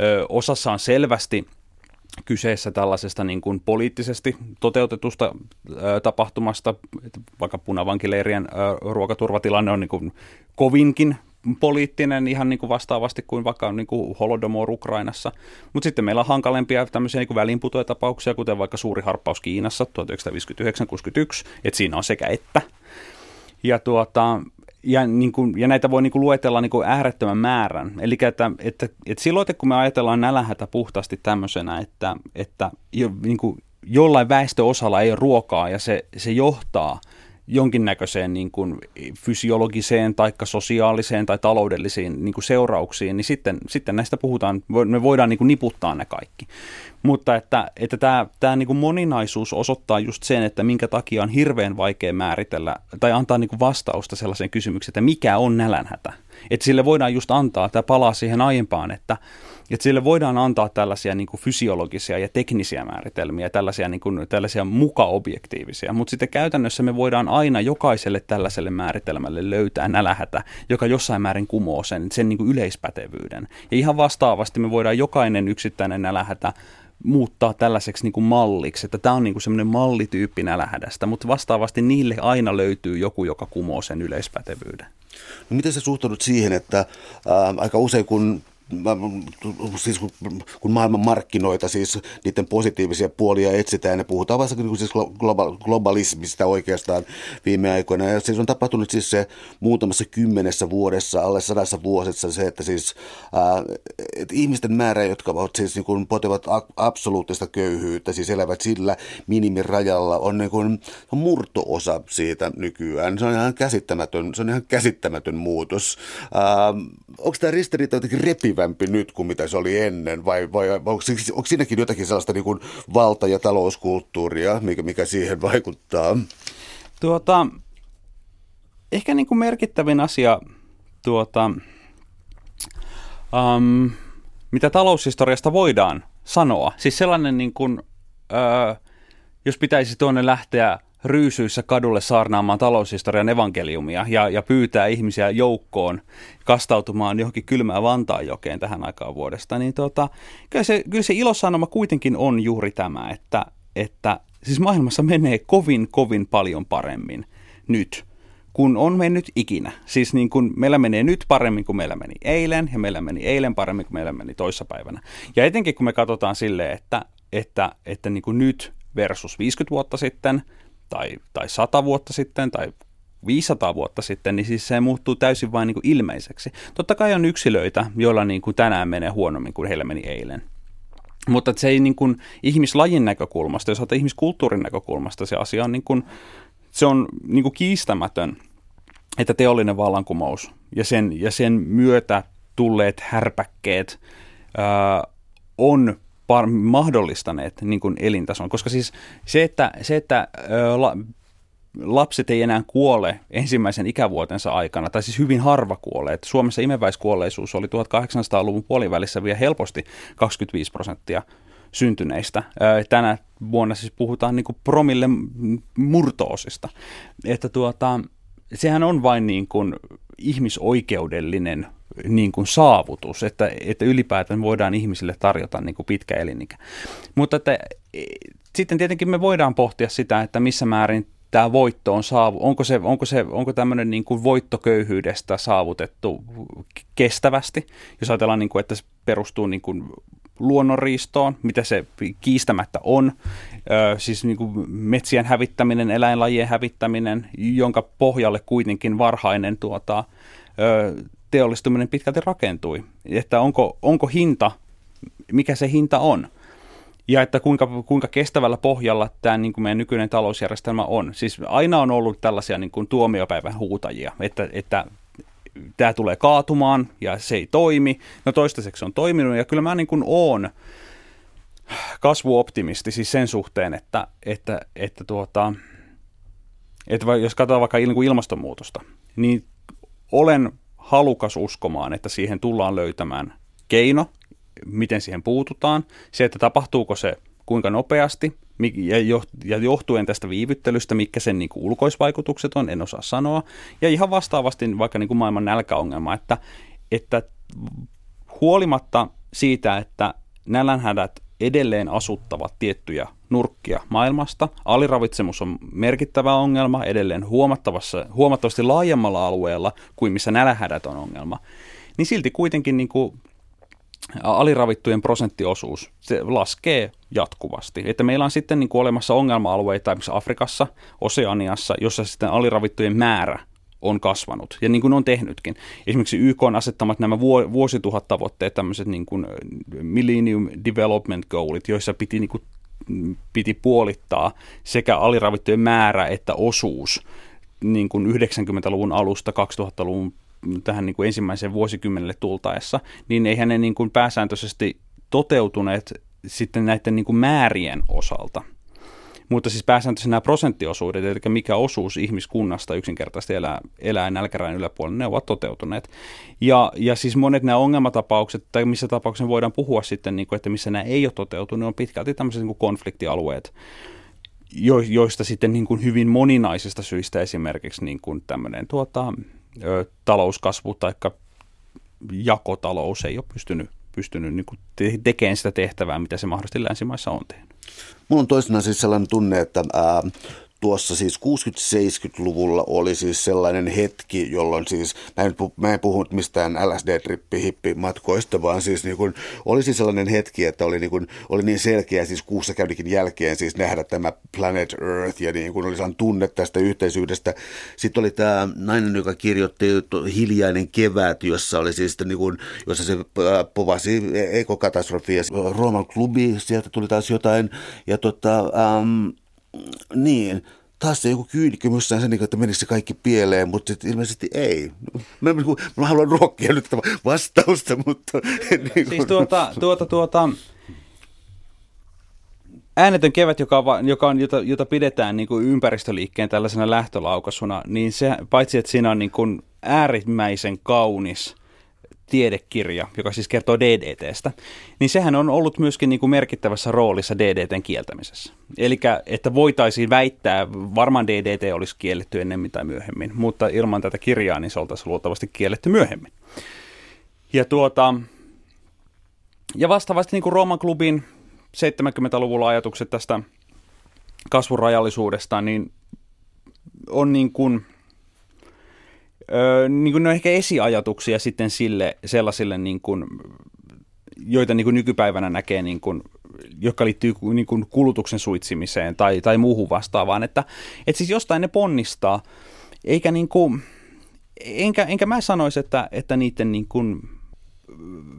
Ö, osassa on selvästi kyseessä tällaisesta niin kuin poliittisesti toteutetusta ö, tapahtumasta, vaikka punavankileirien ö, ruokaturvatilanne on niin kuin kovinkin poliittinen ihan niin kuin vastaavasti kuin vaikka niin kuin Holodomor Ukrainassa. Mutta sitten meillä on hankalempia tämmöisiä niin välinputoja-tapauksia, kuten vaikka suuri harppaus Kiinassa 1959-61, että siinä on sekä että. Ja, tuota, ja, niin kuin, ja näitä voi niin kuin luetella niin kuin äärettömän määrän. Eli että, että, että silloin, kun me ajatellaan nälähätä puhtaasti tämmöisenä, että, että niin kuin jollain väestöosalla ei ole ruokaa ja se, se johtaa jonkinnäköiseen niin kuin fysiologiseen tai sosiaaliseen tai taloudellisiin niin kuin seurauksiin, niin sitten, sitten näistä puhutaan, me voidaan niin kuin niputtaa ne kaikki. Mutta että, että tämä, tämä niin kuin moninaisuus osoittaa just sen, että minkä takia on hirveän vaikea määritellä tai antaa niin kuin vastausta sellaiseen kysymykseen, että mikä on nälänhätä. Että sille voidaan just antaa, tämä palaa siihen aiempaan, että, että sille voidaan antaa tällaisia niin kuin fysiologisia ja teknisiä määritelmiä, tällaisia, niin kuin, tällaisia muka-objektiivisia, mutta sitten käytännössä me voidaan aina jokaiselle tällaiselle määritelmälle löytää nälähätä, joka jossain määrin kumoo sen, sen niin kuin yleispätevyyden. Ja ihan vastaavasti me voidaan jokainen yksittäinen nälähätä muuttaa tällaiseksi niin kuin malliksi, että tämä on niin semmoinen mallityyppi nälähädästä, mutta vastaavasti niille aina löytyy joku, joka kumoo sen yleispätevyyden. No miten sä suhtaudut siihen, että ää, aika usein kun siis kun, kun maailman markkinoita, siis niiden positiivisia puolia etsitään ja puhutaan vasta niin siis globalismista oikeastaan viime aikoina. Ja siis on tapahtunut siis se muutamassa kymmenessä vuodessa, alle sadassa vuosessa se, että siis ää, että ihmisten määrä, jotka ovat siis niin kuin potevat absoluuttista köyhyyttä, siis elävät sillä minimirajalla, on niin kuin murtoosa siitä nykyään. Se on ihan käsittämätön, se on ihan käsittämätön muutos. Ää, onko tämä ristiriita jotenkin repivä kestävämpi nyt kuin mitä se oli ennen, vai, vai onko, onko siinäkin jotakin sellaista niin kuin valta- ja talouskulttuuria, mikä, mikä siihen vaikuttaa? Tuota, ehkä niin kuin merkittävin asia, tuota, um, mitä taloushistoriasta voidaan sanoa, siis sellainen niin kuin, uh, jos pitäisi tuonne lähteä ryysyissä kadulle saarnaamaan taloushistorian evankeliumia ja, ja pyytää ihmisiä joukkoon kastautumaan johonkin kylmään Vantaanjokeen tähän aikaan vuodesta, niin tota, kyllä, se, kyllä se ilosanoma kuitenkin on juuri tämä, että, että siis maailmassa menee kovin, kovin paljon paremmin nyt kun on mennyt ikinä. Siis niin kuin meillä menee nyt paremmin kuin meillä meni eilen, ja meillä meni eilen paremmin kuin meillä meni toissapäivänä. Ja etenkin kun me katsotaan silleen, että, että, että niin kuin nyt versus 50 vuotta sitten – tai, tai 100 vuotta sitten tai 500 vuotta sitten, niin siis se muuttuu täysin vain niin kuin ilmeiseksi. Totta kai on yksilöitä, joilla niin kuin tänään menee huonommin kuin heillä meni eilen. Mutta se ei niin kuin ihmislajin näkökulmasta, jos otetaan ihmiskulttuurin näkökulmasta, se asia on, niin kuin, se on niin kuin kiistämätön, että teollinen vallankumous ja sen, ja sen myötä tulleet härpäkkeet ää, on mahdollistaneet niin kuin elintason. Koska siis se, että, se, että la, lapset ei enää kuole ensimmäisen ikävuotensa aikana, tai siis hyvin harva kuolee. Että Suomessa imeväiskuolleisuus oli 1800-luvun puolivälissä vielä helposti 25 prosenttia syntyneistä. Tänä vuonna siis puhutaan niin promille murtoosista. Että tuota, sehän on vain niin kuin ihmisoikeudellinen niin kuin saavutus, että, että ylipäätään voidaan ihmisille tarjota niin kuin pitkä elinikä. Mutta että, e, sitten tietenkin me voidaan pohtia sitä, että missä määrin tämä voitto on saavu, onko, se, onko, se, onko tämmöinen niin kuin voittoköyhyydestä saavutettu kestävästi, jos ajatellaan, niin kuin, että se perustuu niin kuin luonnonriistoon, mitä se kiistämättä on, ö, siis niin kuin metsien hävittäminen, eläinlajien hävittäminen, jonka pohjalle kuitenkin varhainen tuota, ö, teollistuminen pitkälti rakentui. Että onko, onko hinta, mikä se hinta on. Ja että kuinka, kuinka kestävällä pohjalla tämä niin kuin meidän nykyinen talousjärjestelmä on. Siis aina on ollut tällaisia niin kuin tuomiopäivän huutajia, että, että tämä tulee kaatumaan ja se ei toimi. No toistaiseksi on toiminut ja kyllä mä niin kuin oon kasvuoptimisti siis sen suhteen, että, että, että, tuota, että jos katsotaan vaikka ilmastonmuutosta, niin olen halukas uskomaan, että siihen tullaan löytämään keino, miten siihen puututaan. Se, että tapahtuuko se kuinka nopeasti ja johtuen tästä viivyttelystä, mikä sen niin kuin ulkoisvaikutukset on, en osaa sanoa. Ja ihan vastaavasti vaikka niin kuin maailman nälkäongelma, että, että huolimatta siitä, että nälänhädät edelleen asuttavat tiettyjä nurkkia maailmasta. Aliravitsemus on merkittävä ongelma edelleen huomattavassa, huomattavasti laajemmalla alueella kuin missä nälähädät on ongelma. Niin silti kuitenkin niin kuin aliravittujen prosenttiosuus se laskee jatkuvasti. Että meillä on sitten niin kuin olemassa ongelma-alueita esimerkiksi Afrikassa, Oseaniassa, jossa sitten aliravittujen määrä on kasvanut, ja niin kuin on tehnytkin. Esimerkiksi YK on asettamat nämä vuosituhattavoitteet, tämmöiset niin kuin Millennium Development Goalit, joissa piti niin kuin piti puolittaa sekä aliravittujen määrä että osuus niin kuin 90-luvun alusta 2000-luvun tähän niin kuin ensimmäiseen vuosikymmenelle tultaessa, niin eihän ne niin kuin pääsääntöisesti toteutuneet sitten näiden niin kuin määrien osalta. Mutta siis pääsääntöisesti nämä prosenttiosuudet, eli mikä osuus ihmiskunnasta yksinkertaisesti elää, elää nälkärajan yläpuolella, ne ovat toteutuneet. Ja, ja siis monet nämä ongelmatapaukset, tai missä tapauksessa voidaan puhua sitten, niin kuin, että missä nämä ei ole toteutunut, on pitkälti tämmöiset niin kuin konfliktialueet, jo, joista sitten niin kuin hyvin moninaisista syistä esimerkiksi niin kuin tämmöinen tuota, ö, talouskasvu tai jakotalous ei ole pystynyt, pystynyt niin kuin te- tekemään sitä tehtävää, mitä se mahdollisesti länsimaissa on tehnyt. Mulla on toisenaan siis sellainen tunne, että ää, tuossa siis 60-70-luvulla oli siis sellainen hetki, jolloin siis, mä en, mä en puhu mistään LSD-trippi-hippimatkoista, vaan siis niin kuin, oli siis sellainen hetki, että oli niin, kuin, oli niin selkeä siis kuussa käynnikin jälkeen siis nähdä tämä Planet Earth ja niin kuin oli saanut tunne tästä yhteisyydestä. Sitten oli tämä nainen, joka kirjoitti Hiljainen kevät, jossa oli siis niin kuin, jossa se povasi ekokatastrofia. Rooman klubi, sieltä tuli taas jotain ja tota, ähm, niin, taas joku kyynikkymyssään sen, että menisi se kaikki pieleen, mutta sitten ilmeisesti ei. Mä, mä, mä haluan ruokkia nyt vastausta, mutta... Niin. Siis tuota, tuota, tuota, äänetön kevät, joka, joka on, jota, jota pidetään niin kuin ympäristöliikkeen tällaisena lähtölaukaisuna, niin se, paitsi että siinä on niin kuin äärimmäisen kaunis – tiedekirja, joka siis kertoo DDTstä, niin sehän on ollut myöskin niin kuin merkittävässä roolissa DDTn kieltämisessä. Eli että voitaisiin väittää, varmaan DDT olisi kielletty ennemmin tai myöhemmin, mutta ilman tätä kirjaa niin se oltaisiin luultavasti kielletty myöhemmin. Ja, tuota, ja vastaavasti niin kuin Rooman klubin 70-luvulla ajatukset tästä kasvurajallisuudesta, niin on niin kuin Öö, niin kuin ne on ehkä esiajatuksia sitten sille, sellaisille, niin kuin, joita niin kuin nykypäivänä näkee, niin kuin, jotka liittyy niin kuin kulutuksen suitsimiseen tai, tai muuhun vastaavaan. Että, että siis jostain ne ponnistaa, eikä niin kuin, enkä, enkä mä sanoisi, että, että niiden niin kuin,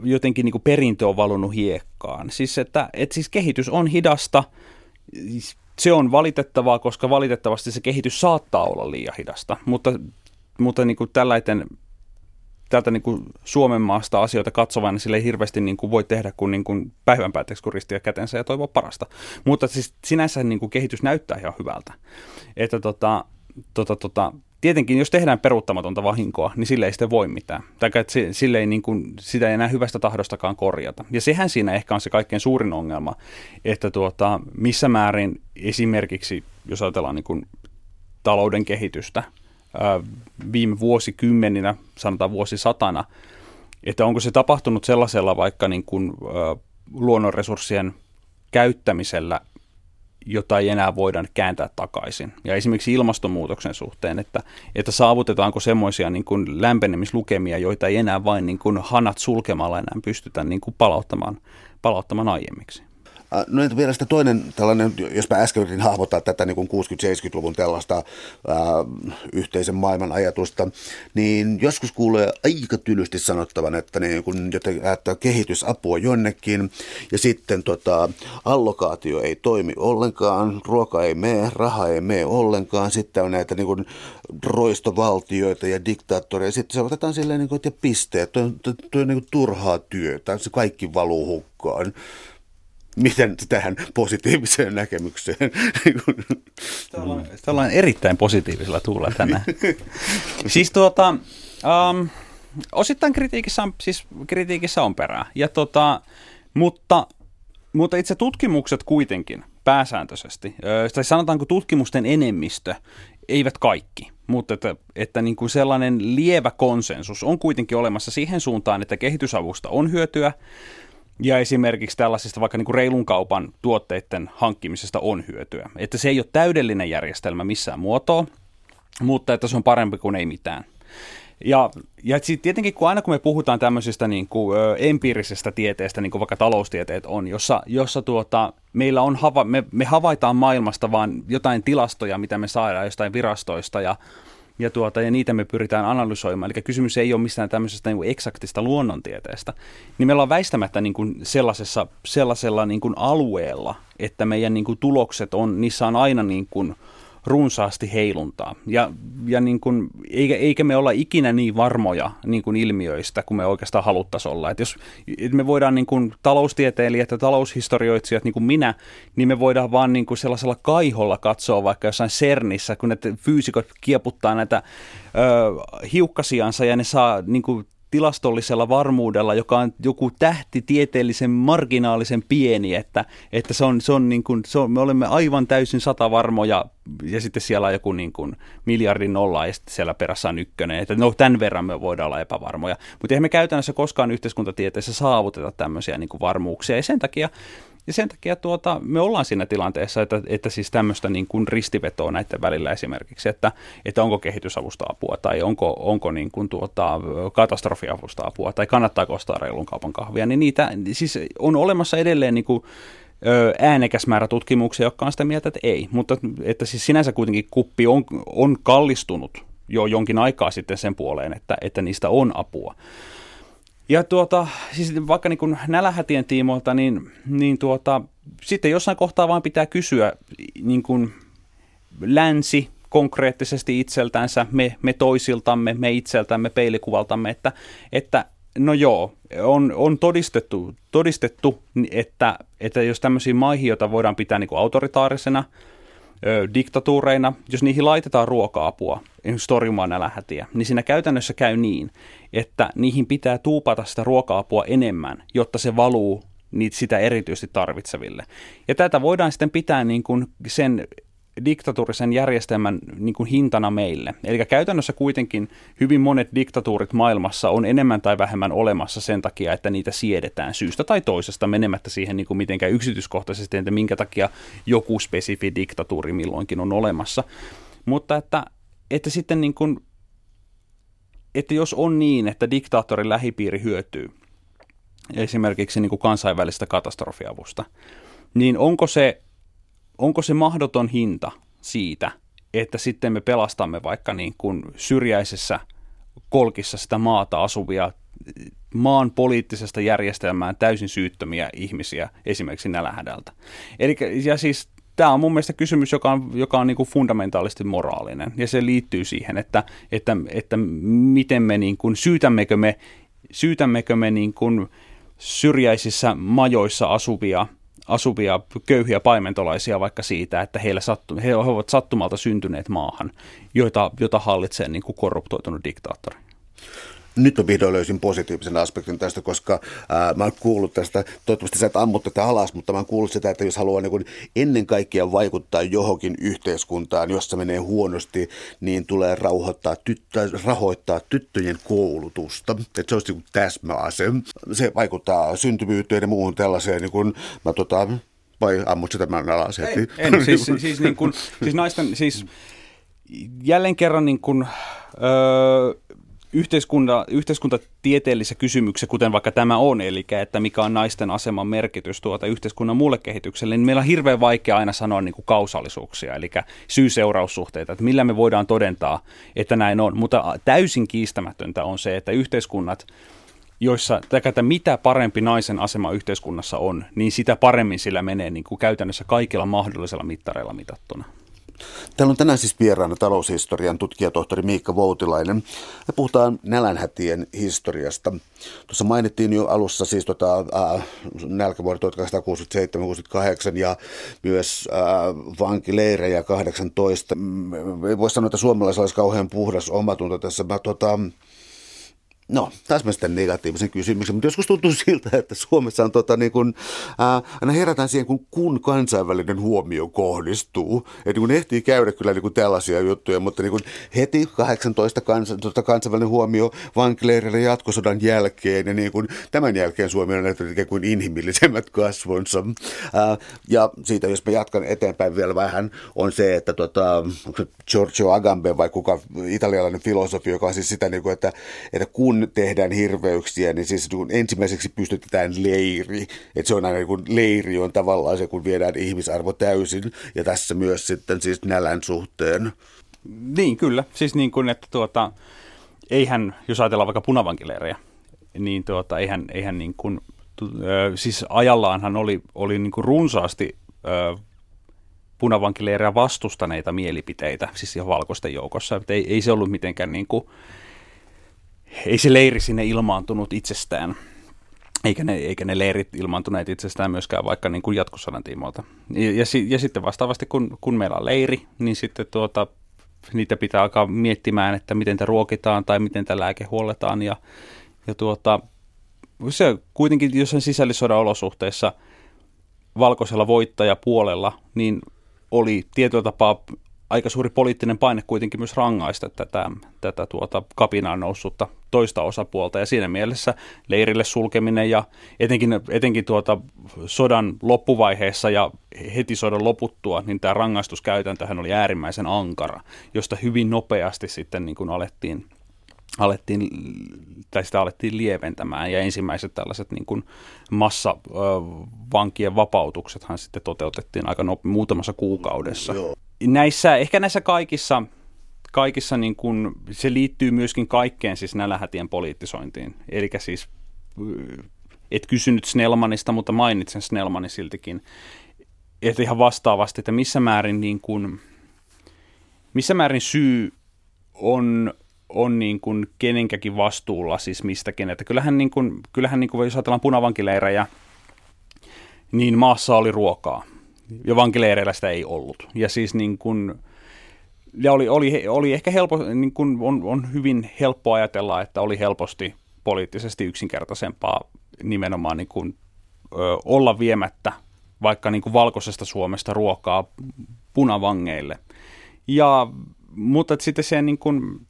jotenkin niin kuin perintö on valunut hiekkaan. Siis, että, että siis kehitys on hidasta, se on valitettavaa, koska valitettavasti se kehitys saattaa olla liian hidasta, mutta mutta niin kuin tällainen täältä niin kuin Suomen maasta asioita katsovana niin sille ei hirveästi niin kuin voi tehdä kuin, niin kuin päivän päätteeksi, kun ristiä kätensä ja toivoa parasta. Mutta siis sinänsä niin kuin kehitys näyttää ihan hyvältä. Että tota, tota, tota, tietenkin jos tehdään peruuttamatonta vahinkoa, niin sille ei sitten voi mitään. Tai että sille ei niin kuin, sitä ei enää hyvästä tahdostakaan korjata. Ja sehän siinä ehkä on se kaikkein suurin ongelma, että tuota, missä määrin esimerkiksi, jos ajatellaan niin kuin talouden kehitystä, viime vuosikymmeninä, sanotaan vuosisatana, että onko se tapahtunut sellaisella vaikka niin kuin, luonnonresurssien käyttämisellä, jota ei enää voida kääntää takaisin. Ja esimerkiksi ilmastonmuutoksen suhteen, että, että saavutetaanko semmoisia niin kuin lämpenemislukemia, joita ei enää vain niin kuin hanat sulkemalla enää pystytä niin kuin palauttamaan, palauttamaan aiemmiksi. Äh, no entä vielä sitten toinen tällainen, jos mä äsken yritin hahmottaa tätä niin 60-70-luvun tällaista ää, äh, yhteisen maailman ajatusta, niin joskus kuulee aika tylysti sanottavan, että, niin kun, että kehitysapua jonnekin ja sitten tota, allokaatio ei toimi ollenkaan, ruoka ei mene, raha ei mene ollenkaan, sitten on näitä niin kuin, roistovaltioita ja diktaattoreja, sitten se otetaan silleen, niin kuin, että pisteet, tuo on, niin kuin, turhaa työtä, se kaikki valuu hukkaan miten tähän positiiviseen näkemykseen. Tällainen erittäin positiivisella tuulla tänään. siis tuota, um, osittain kritiikissä on, siis kritiikissä on perää, ja tota, mutta, mutta itse tutkimukset kuitenkin pääsääntöisesti, tai sanotaanko tutkimusten enemmistö, eivät kaikki, mutta että, että niin kuin sellainen lievä konsensus on kuitenkin olemassa siihen suuntaan, että kehitysavusta on hyötyä, ja esimerkiksi tällaisista vaikka niin kuin reilun kaupan tuotteiden hankkimisesta on hyötyä. Että se ei ole täydellinen järjestelmä missään muotoa, mutta että se on parempi kuin ei mitään. Ja, ja tietenkin kun aina kun me puhutaan tämmöisestä niin kuin, empiirisestä tieteestä, niin kuin vaikka taloustieteet on, jossa, jossa tuota, meillä on hava, me, me havaitaan maailmasta vaan jotain tilastoja, mitä me saadaan jostain virastoista ja ja, tuota, ja niitä me pyritään analysoimaan. Eli kysymys ei ole mistään tämmöisestä niin kuin eksaktista luonnontieteestä. Niin meillä on väistämättä niin kuin sellaisessa, sellaisella niin kuin alueella, että meidän niin kuin tulokset on, niissä on aina niin kuin, runsaasti heiluntaa. Ja, ja niin kuin, eikä, eikä me olla ikinä niin varmoja niin kuin ilmiöistä kuin me oikeastaan haluttaisiin olla. Et jos et me voidaan niin kuin taloustieteilijät ja taloushistorioitsijat, niin kuin minä, niin me voidaan vaan niin kuin sellaisella kaiholla katsoa vaikka jossain CERNissä, kun ne fyysikot kieputtaa näitä ö, hiukkasiansa ja ne saa niin kuin tilastollisella varmuudella, joka on joku tähti tieteellisen marginaalisen pieni, että, että se on, se on niin kuin, se on, me olemme aivan täysin sata varmoja ja sitten siellä on joku niin kuin miljardin nolla ja sitten siellä perässä on ykkönen, että no tämän verran me voidaan olla epävarmoja, mutta eihän me käytännössä koskaan yhteiskuntatieteessä saavuteta tämmöisiä niin kuin varmuuksia. Ja sen takia ja sen takia tuota, me ollaan siinä tilanteessa, että, että siis tämmöistä niin kuin ristivetoa näiden välillä esimerkiksi, että, että onko kehitysavusta apua tai onko, onko niin kuin tuota, katastrofiavusta apua tai kannattaako ostaa reilun kaupan kahvia, niin niitä siis on olemassa edelleen niin kuin, äänekäs määrä tutkimuksia, jotka on sitä mieltä, että ei. Mutta että siis sinänsä kuitenkin kuppi on, on kallistunut jo jonkin aikaa sitten sen puoleen, että, että niistä on apua. Ja tuota, siis vaikka niin nälähätien tiimoilta, niin, niin tuota, sitten jossain kohtaa vaan pitää kysyä niin kuin länsi konkreettisesti itseltänsä, me, me toisiltamme, me itseltämme, peilikuvaltamme, että, että no joo, on, on todistettu, todistettu että, että jos tämmöisiä maihin, joita voidaan pitää niin kuin autoritaarisena, diktatuureina, jos niihin laitetaan ruoka-apua torjumaan nälähätiä, niin siinä käytännössä käy niin, että niihin pitää tuupata sitä ruoka-apua enemmän, jotta se valuu niitä sitä erityisesti tarvitseville. Ja tätä voidaan sitten pitää niin kuin sen diktatuurisen järjestelmän niin kuin hintana meille. Eli käytännössä kuitenkin hyvin monet diktatuurit maailmassa on enemmän tai vähemmän olemassa sen takia, että niitä siedetään syystä tai toisesta menemättä siihen niin kuin mitenkään yksityiskohtaisesti, että minkä takia joku spesifi diktatuuri milloinkin on olemassa. Mutta että, että sitten niin kuin, että jos on niin, että diktaattorin lähipiiri hyötyy esimerkiksi niin kuin kansainvälistä katastrofiavusta, niin onko se onko se mahdoton hinta siitä, että sitten me pelastamme vaikka niin kuin syrjäisessä kolkissa sitä maata asuvia maan poliittisesta järjestelmään täysin syyttömiä ihmisiä esimerkiksi nälähädältä. Eli, ja siis tämä on mun mielestä kysymys, joka on, joka on niin kuin fundamentaalisti moraalinen, ja se liittyy siihen, että, että, että miten me niin kuin, syytämmekö me, syytämmekö me niin kuin syrjäisissä majoissa asuvia asuvia köyhiä paimentolaisia vaikka siitä, että heillä sattu, he ovat sattumalta syntyneet maahan, joita, jota hallitsee niin kuin korruptoitunut diktaattori nyt on vihdoin löysin positiivisen aspektin tästä, koska ää, mä oon kuullut tästä, toivottavasti sä et ammu tätä alas, mutta mä oon kuullut sitä, että jos haluaa niin ennen kaikkea vaikuttaa johonkin yhteiskuntaan, jossa menee huonosti, niin tulee rauhoittaa tyttö, rahoittaa tyttöjen koulutusta. Että se olisi niin täsmäase. Se vaikuttaa syntyvyyteen ja muuhun tällaiseen, niin kuin mä tota, vai ammut sitä tämän alas heti? Ei, en, siis, siis, niin kuin, siis naisten, siis jälleen kerran niin kuin, öö, yhteiskunta, yhteiskuntatieteellisissä kysymyksissä, kuten vaikka tämä on, eli että mikä on naisten aseman merkitys tuota yhteiskunnan muulle kehitykselle, niin meillä on hirveän vaikea aina sanoa niin kuin kausaalisuuksia, eli syy-seuraussuhteita, että millä me voidaan todentaa, että näin on. Mutta täysin kiistämätöntä on se, että yhteiskunnat, joissa, että mitä parempi naisen asema yhteiskunnassa on, niin sitä paremmin sillä menee niin kuin käytännössä kaikilla mahdollisilla mittareilla mitattuna. Täällä on tänään siis vieraana taloushistorian tutkijatohtori Miikka Voutilainen. Me puhutaan nälänhätien historiasta. Tuossa mainittiin jo alussa siis tota, äh, nälkävuodet 1867-68 ja myös äh, vankileirejä 18. Ei voi sanoa, että suomalaisilla olisi kauhean puhdas omatunto tässä. Mä, tota, No, taas mä sitten negatiivisen kysymyksen, mutta joskus tuntuu siltä, että Suomessa on tota, niin kun, ää, aina herätään siihen, kun, kun kansainvälinen huomio kohdistuu. Että kun ehtii käydä kyllä niin kuin tällaisia juttuja, mutta niin kun heti 18 kansa, tota, kansainvälinen huomio vankileireille jatkosodan jälkeen ja niin kun, tämän jälkeen Suomi on näyttänyt ikään kuin inhimillisemmät kasvonsa. Ää, ja siitä, jos mä jatkan eteenpäin vielä vähän, on se, että tota, Giorgio Agamben vai kuka italialainen filosofi, joka on siis sitä, niin kuin, että, että kun kun tehdään hirveyksiä, niin siis kun ensimmäiseksi pystytetään leiri. Että se on aina kun leiri on tavallaan se, kun viedään ihmisarvo täysin. Ja tässä myös sitten siis nälän suhteen. Niin, kyllä. Siis niin kuin, että tuota, eihän, jos ajatellaan vaikka punavankileirejä, niin tuota, eihän, eihän niin kuin, siis ajallaanhan oli, oli niin kuin runsaasti punavankileirejä vastustaneita mielipiteitä, siis ihan valkoisten joukossa. Ei, ei se ollut mitenkään niin kuin, ei se leiri sinne ilmaantunut itsestään, eikä ne, eikä ne leirit ilmaantuneet itsestään myöskään vaikka niin kuin jatkosodan tiimoilta. Ja, ja, ja sitten vastaavasti, kun, kun meillä on leiri, niin sitten tuota, niitä pitää alkaa miettimään, että miten te ruokitaan tai miten te lääke huolletaan. Ja, ja tuota, se kuitenkin jossain sisällissodan olosuhteissa valkoisella voittajapuolella, niin oli tietyllä tapaa aika suuri poliittinen paine kuitenkin myös rangaista tätä, tätä tuota kapinaan noussutta toista osapuolta. Ja siinä mielessä leirille sulkeminen ja etenkin, etenkin tuota sodan loppuvaiheessa ja heti sodan loputtua, niin tämä rangaistuskäytäntöhän oli äärimmäisen ankara, josta hyvin nopeasti sitten niin kuin alettiin alettiin, tai sitä alettiin lieventämään ja ensimmäiset tällaiset niin kuin massavankien vapautuksethan sitten toteutettiin aika no, muutamassa kuukaudessa. Joo. Näissä, ehkä näissä kaikissa, kaikissa niin kuin, se liittyy myöskin kaikkeen siis nälähätien poliittisointiin. Eli siis, et kysynyt Snellmanista, mutta mainitsen Snellmanin siltikin. Että ihan vastaavasti, että missä määrin, niin kuin, missä määrin syy on on niin kuin kenenkäkin vastuulla siis mistäkin. Että kyllähän, niin kuin, kyllähän niin kuin, jos ajatellaan punavankileirejä, niin maassa oli ruokaa ja vankileireillä sitä ei ollut. Ja siis niin kuin, ja oli, oli, oli ehkä helppo, niin kuin on, on hyvin helppo ajatella, että oli helposti poliittisesti yksinkertaisempaa nimenomaan niin kuin, ö, olla viemättä vaikka niin kuin valkoisesta Suomesta ruokaa punavangeille. Ja, mutta sitten se niin kuin,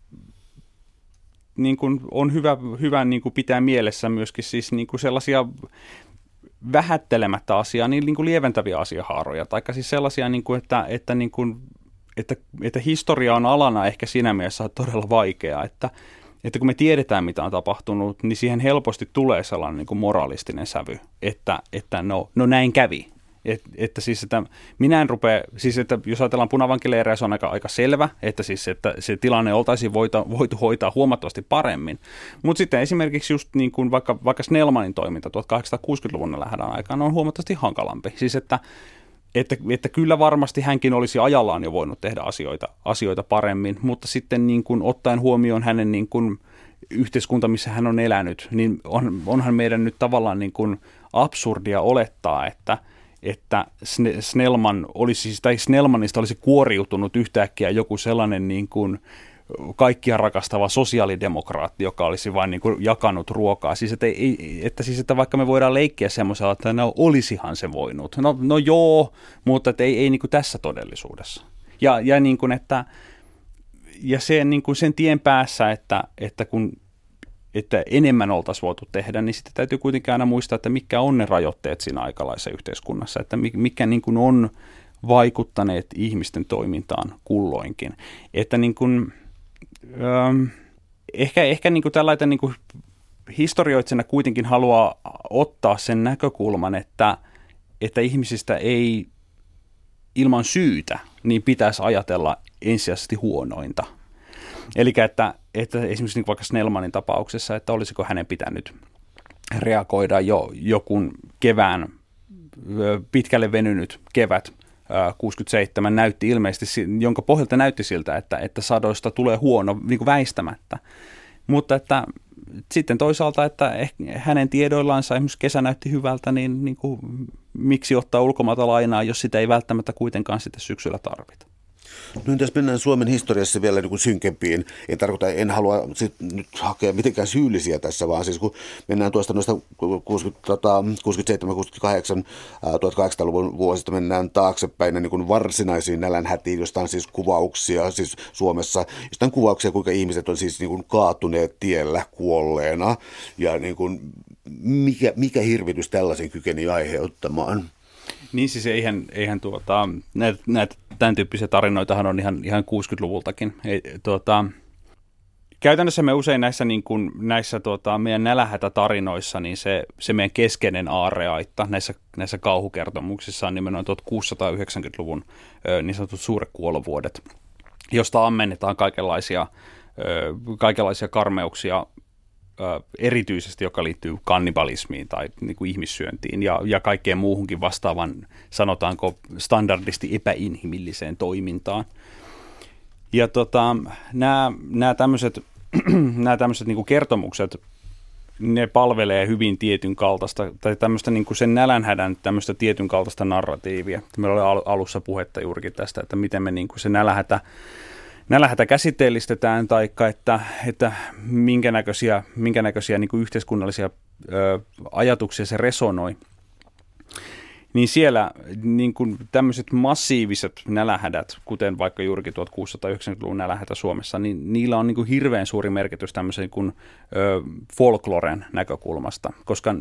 niin kuin on hyvä, hyvä niin kuin pitää mielessä myöskin siis niin kuin sellaisia vähättelemättä asiaa, niin, niin kuin lieventäviä asiahaaroja, tai siis sellaisia, niin kuin, että, että, niin kuin, että, että historia on alana ehkä siinä mielessä todella vaikea, että, että kun me tiedetään, mitä on tapahtunut, niin siihen helposti tulee sellainen niin kuin moralistinen sävy, että, että no, no näin kävi, et, että siis, että minä en rupea, siis että jos ajatellaan punavankileirejä, se on aika, aika selvä, että siis, että se tilanne oltaisiin voita, voitu hoitaa huomattavasti paremmin. Mutta sitten esimerkiksi just niin kuin vaikka, vaikka Snellmanin toiminta 1860-luvun lähdön aikana on huomattavasti hankalampi. Siis että, että, että kyllä varmasti hänkin olisi ajallaan jo voinut tehdä asioita, asioita paremmin, mutta sitten niin kuin ottaen huomioon hänen niin kuin yhteiskunta, missä hän on elänyt, niin on, onhan meidän nyt tavallaan niin kuin absurdia olettaa, että – että Snellman olisi, siis, tai Snellmanista olisi kuoriutunut yhtäkkiä joku sellainen niin kuin kaikkia rakastava sosiaalidemokraatti, joka olisi vain niin kuin jakanut ruokaa. Siis että, ei, että, siis, että vaikka me voidaan leikkiä semmoisella, että no olisihan se voinut. No, no joo, mutta että ei, ei niin kuin tässä todellisuudessa. Ja, ja, niin kuin, että, ja se, niin kuin sen tien päässä, että, että kun että enemmän oltaisiin voitu tehdä, niin sitten täytyy kuitenkin aina muistaa, että mikä on ne rajoitteet siinä aikalaisessa yhteiskunnassa, että mikä niin kuin on vaikuttaneet ihmisten toimintaan kulloinkin. Että niin kuin, ähm, ehkä, ehkä niin kuin tällainen niin kuin historioitsena kuitenkin haluaa ottaa sen näkökulman, että, että ihmisistä ei ilman syytä niin pitäisi ajatella ensisijaisesti huonointa – Eli että, että esimerkiksi niin vaikka Snellmanin tapauksessa, että olisiko hänen pitänyt reagoida jo jokun kevään, pitkälle venynyt kevät 67 näytti ilmeisesti, jonka pohjalta näytti siltä, että, että sadoista tulee huono niin kuin väistämättä. Mutta että sitten toisaalta, että hänen tiedoillansa esimerkiksi kesä näytti hyvältä, niin, niin kuin, miksi ottaa ulkomaata lainaa, jos sitä ei välttämättä kuitenkaan sitten syksyllä tarvita. No jos mennään Suomen historiassa vielä niin kuin synkempiin, en tarkoita, en halua sit nyt hakea mitenkään syyllisiä tässä, vaan siis kun mennään tuosta noista 67, 68, 1800-luvun vuosista mennään taaksepäin niin kuin varsinaisiin nälänhätiin, josta on siis kuvauksia siis Suomessa, josta on kuvauksia, kuinka ihmiset on siis niin kuin kaatuneet tiellä kuolleena ja niin kuin, mikä, mikä hirvitys tällaisen kykeni aiheuttamaan. Niin siis eihän, eihän tuota, näitä, näitä tämän tyyppisiä tarinoitahan on ihan, ihan 60-luvultakin. Ei, tuota, käytännössä me usein näissä, niin kuin, näissä tuota, meidän nälähätä-tarinoissa, niin se, se meidän keskeinen aareaitta näissä, näissä kauhukertomuksissa on nimenomaan 1690-luvun niin sanotut suuret kuolovuodet. josta ammennetaan kaikenlaisia, kaikenlaisia karmeuksia erityisesti, joka liittyy kannibalismiin tai niin kuin ihmissyöntiin ja, ja kaikkeen muuhunkin vastaavan, sanotaanko standardisti epäinhimilliseen toimintaan. Ja tota, nämä, nämä tämmöiset, nämä tämmöiset niin kuin kertomukset, ne palvelee hyvin tietyn kaltaista, tai tämmöistä niin kuin sen nälänhädän tämmöistä tietyn kaltaista narratiivia. Meillä oli alussa puhetta juurikin tästä, että miten me niin kuin se nälänhätä nälänhätä käsitteellistetään, tai että, että minkä näköisiä, minkä näköisiä niin yhteiskunnallisia ö, ajatuksia se resonoi. Niin siellä niin kuin tämmöiset massiiviset nälähädät, kuten vaikka juurikin 1690-luvun nälähätä Suomessa, niin niillä on niin kuin hirveän suuri merkitys tämmöisen kuin, ö, folkloren näkökulmasta, koska,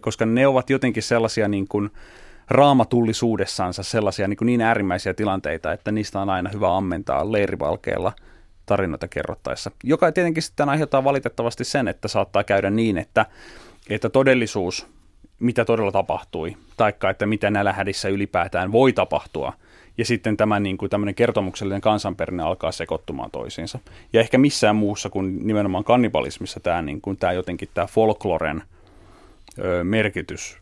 koska ne ovat jotenkin sellaisia niin kuin, raamatullisuudessansa sellaisia niin, kuin niin äärimmäisiä tilanteita, että niistä on aina hyvä ammentaa leirivalkeella tarinoita kerrottaessa. Joka tietenkin sitten aiheuttaa valitettavasti sen, että saattaa käydä niin, että, että todellisuus, mitä todella tapahtui, taikka että mitä nälähädissä ylipäätään voi tapahtua, ja sitten tämä niin kuin tämmöinen kertomuksellinen kansanperinne alkaa sekoittumaan toisiinsa. Ja ehkä missään muussa kuin nimenomaan kannibalismissa tämä, niin kuin, tämä jotenkin tämä folkloren ö, merkitys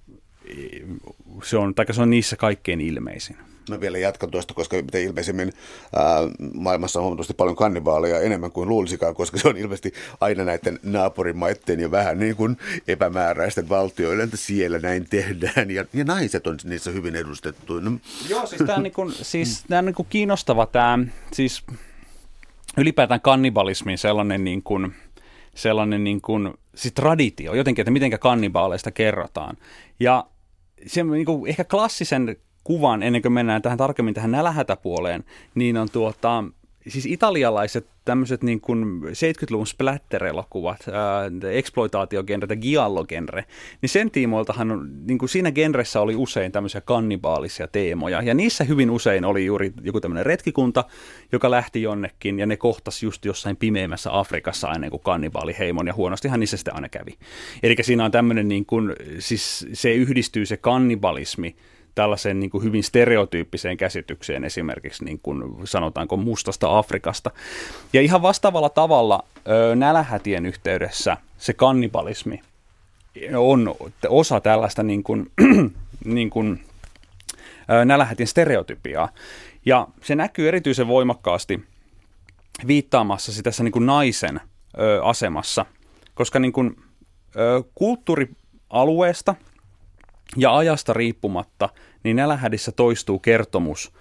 se on, se on niissä kaikkein ilmeisin. Mä vielä jatkan tuosta, koska mitä ilmeisemmin ää, maailmassa on huomattavasti paljon kannibaaleja enemmän kuin luulisikaan, koska se on ilmeisesti aina näiden naapurimaiden ja vähän niin kuin epämääräisten valtioiden, että siellä näin tehdään ja, ja naiset on niissä hyvin edustettu. No. Joo, siis tämä on, niin kuin, siis, tämä on niin kuin kiinnostava tämä, siis ylipäätään kannibalismin sellainen niin kuin, sellainen niin kuin, siis traditio jotenkin, että miten kannibaaleista kerrotaan. Ja se niin kuin, ehkä klassisen kuvan, ennen kuin mennään tähän tarkemmin tähän nälähätäpuoleen, niin on tuota, siis italialaiset tämmöiset niin kuin 70-luvun splatter-elokuvat, exploitaatiogenre tai giallo-genre, niin sen tiimoiltahan niin kuin siinä genressä oli usein tämmöisiä kannibaalisia teemoja, ja niissä hyvin usein oli juuri joku tämmöinen retkikunta, joka lähti jonnekin, ja ne kohtas just jossain pimeämmässä Afrikassa ennen kuin kannibaaliheimon, ja huonostihan niissä sitten aina kävi. Eli siinä on tämmöinen, niin kuin, siis se yhdistyy se kannibalismi tällaiseen niin kuin hyvin stereotyyppiseen käsitykseen esimerkiksi niin kuin sanotaanko mustasta Afrikasta. Ja ihan vastaavalla tavalla nälähätien yhteydessä se kannibalismi on osa tällaista niin kuin, niin kuin, nälähätien stereotypiaa. Ja se näkyy erityisen voimakkaasti viittaamassa tässä niin kuin naisen asemassa, koska niin kuin, kulttuurialueesta – ja ajasta riippumatta, niin nälähädissä toistuu kertomus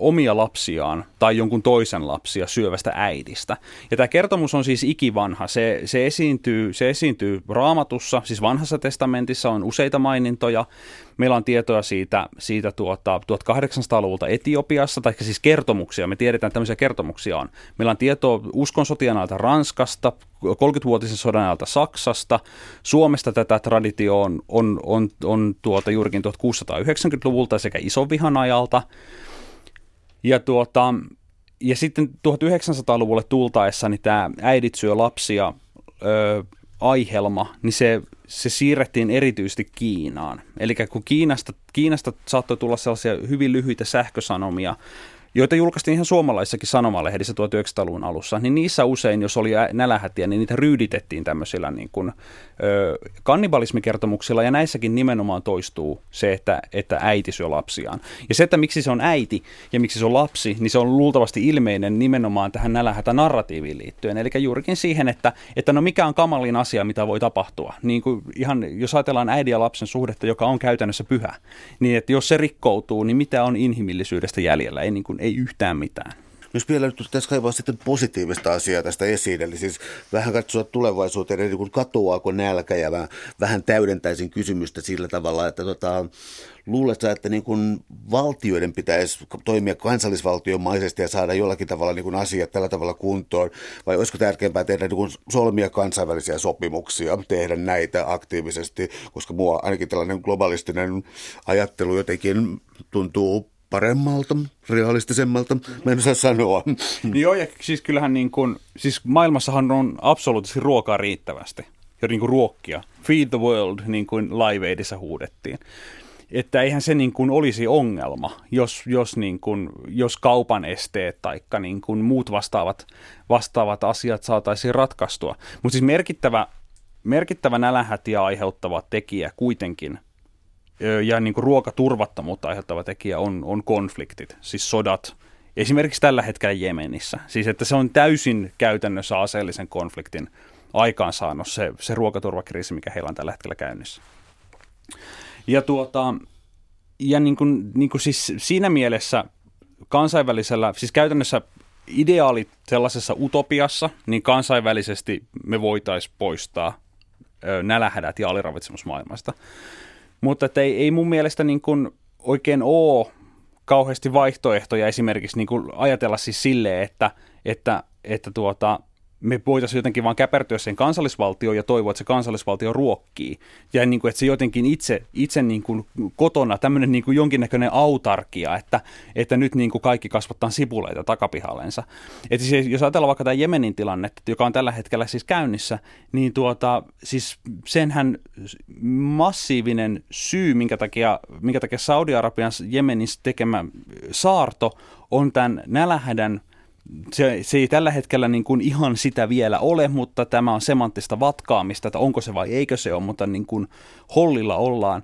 omia lapsiaan tai jonkun toisen lapsia syövästä äidistä. Ja tämä kertomus on siis ikivanha. Se, se, esiintyy, se esiintyy raamatussa, siis vanhassa testamentissa on useita mainintoja. Meillä on tietoa siitä, siitä tuota, 1800-luvulta Etiopiassa, tai siis kertomuksia. Me tiedetään, että tämmöisiä kertomuksia on. Meillä on tietoa uskonsotian ajalta Ranskasta, 30-vuotisen sodan ajalta Saksasta. Suomesta tätä traditio on, on, on, on tuota juurikin 1690-luvulta sekä vihan ajalta. Ja, tuota, ja sitten 1900-luvulle tultaessa niin tämä äidit syö lapsia ö, aihelma, niin se, se siirrettiin erityisesti Kiinaan. Eli kun Kiinasta, Kiinasta saattoi tulla sellaisia hyvin lyhyitä sähkösanomia, joita julkaistiin ihan suomalaisissakin sanomalehdissä 1900-luvun alussa, niin niissä usein, jos oli nälähätiä, niin niitä ryyditettiin tämmöisillä niin kuin, ö, kannibalismikertomuksilla, ja näissäkin nimenomaan toistuu se, että, että äiti syö lapsiaan. Ja se, että miksi se on äiti ja miksi se on lapsi, niin se on luultavasti ilmeinen nimenomaan tähän nälähätä narratiiviin liittyen, eli juurikin siihen, että, että no mikä on kamalin asia, mitä voi tapahtua. Niin kuin ihan, jos ajatellaan äidin ja lapsen suhdetta, joka on käytännössä pyhä, niin että jos se rikkoutuu, niin mitä on inhimillisyydestä jäljellä? Ei niin kuin ei yhtään mitään. Jos vielä nyt tässä kaivaa sitten positiivista asiaa tästä esiin, eli siis vähän katsoa tulevaisuuteen, eli kun katoaako nälkä ja vähän, vähän täydentäisin kysymystä sillä tavalla, että tota, luuletko, että niin kuin valtioiden pitäisi toimia kansallisvaltiomaisesti ja saada jollakin tavalla niin kuin asiat tällä tavalla kuntoon, vai olisiko tärkeämpää tehdä niin kuin solmia kansainvälisiä sopimuksia, tehdä näitä aktiivisesti, koska mua ainakin tällainen globalistinen ajattelu jotenkin tuntuu paremmalta, realistisemmalta, mä en osaa sanoa. Joo, ja siis kyllähän niin kuin, siis maailmassahan on absoluuttisesti ruokaa riittävästi ja niin kuin ruokkia. Feed the world, niin kuin Live Aidissä huudettiin. että eihän se niin kuin olisi ongelma, jos, jos, niin kuin, jos kaupan esteet tai niin kuin muut vastaavat, vastaavat asiat saataisiin ratkaistua. Mutta siis merkittävä, merkittävä nälänhätiä aiheuttava tekijä kuitenkin ja niin kuin ruokaturvattomuutta aiheuttava tekijä on, on konfliktit, siis sodat, esimerkiksi tällä hetkellä Jemenissä. Siis että se on täysin käytännössä aseellisen konfliktin aikaansaanut se, se ruokaturvakriisi, mikä heillä on tällä hetkellä käynnissä. Ja, tuota, ja niin kuin, niin kuin siis siinä mielessä kansainvälisellä, siis käytännössä ideaali sellaisessa utopiassa, niin kansainvälisesti me voitaisiin poistaa nälähädät ja aliravitsemus maailmasta. Mutta ei, ei mun mielestä niin kuin oikein ole kauheasti vaihtoehtoja esimerkiksi niin kuin ajatella siis silleen, että, että, että tuota, me voitaisiin jotenkin vaan käpertyä sen kansallisvaltioon ja toivoa, että se kansallisvaltio ruokkii. Ja niin kuin, että se jotenkin itse, itse niin kuin kotona, tämmöinen niin kuin jonkinnäköinen autarkia, että, että nyt niin kuin kaikki kasvattaa sipuleita takapihallensa. Että siis, jos ajatellaan vaikka tämä Jemenin tilanne, joka on tällä hetkellä siis käynnissä, niin tuota, siis senhän massiivinen syy, minkä takia, minkä takia Saudi-Arabian Jemenin tekemä saarto on tämän nälähädän – se, se ei tällä hetkellä niin kuin ihan sitä vielä ole, mutta tämä on semanttista vatkaamista, että onko se vai eikö se ole, mutta niin kuin hollilla ollaan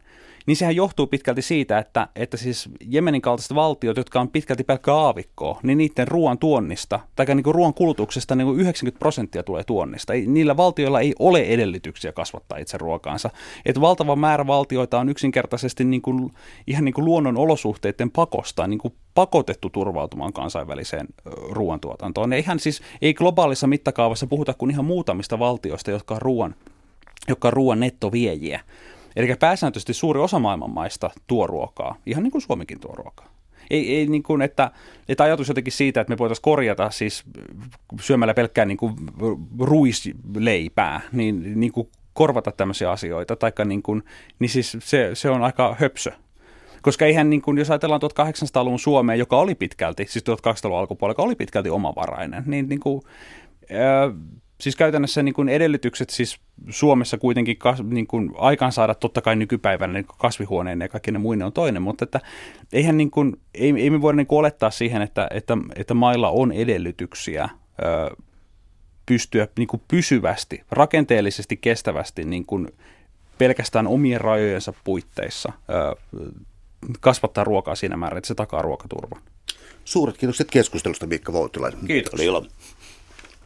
niin sehän johtuu pitkälti siitä, että, että siis Jemenin kaltaiset valtiot, jotka on pitkälti pelkkää aavikkoa, niin niiden ruoan tuonnista, tai niin kuin ruoan kulutuksesta niin kuin 90 prosenttia tulee tuonnista. Ei, niillä valtioilla ei ole edellytyksiä kasvattaa itse ruokaansa. Et valtava määrä valtioita on yksinkertaisesti niin kuin, ihan niin kuin luonnon olosuhteiden pakosta niin kuin pakotettu turvautumaan kansainväliseen ruoantuotantoon. Eihän siis, ei globaalissa mittakaavassa puhuta kuin ihan muutamista valtioista, jotka on ruoan, jotka on ruoan nettoviejiä. Eli pääsääntöisesti suuri osa maailman maista tuo ruokaa, ihan niin kuin Suomikin tuo ruokaa. Ei, ei niin kuin, että, että ajatus jotenkin siitä, että me voitaisiin korjata siis syömällä pelkkää niin kuin ruisleipää, niin, niin kuin korvata tämmöisiä asioita, taikka niin, kuin, niin siis se, se on aika höpsö. Koska eihän, niin kuin, jos ajatellaan 1800-luvun Suomea, joka oli pitkälti, siis 1800-luvun alkupuolella, joka oli pitkälti omavarainen, niin, niin kuin, siis käytännössä niin kuin edellytykset siis Suomessa kuitenkin kas, niin kuin saada totta kai nykypäivänä niin kasvihuoneen ja kaikki ne muine on toinen, mutta että eihän niin kuin, ei, ei me voida niin kuin olettaa siihen, että, että, että mailla on edellytyksiä ö, pystyä niin kuin pysyvästi, rakenteellisesti, kestävästi niin kuin pelkästään omien rajojensa puitteissa ö, kasvattaa ruokaa siinä määrin, että se takaa ruokaturvan. Suuret kiitokset keskustelusta, Mikko Voutilainen. Kiitos. Oli ilo.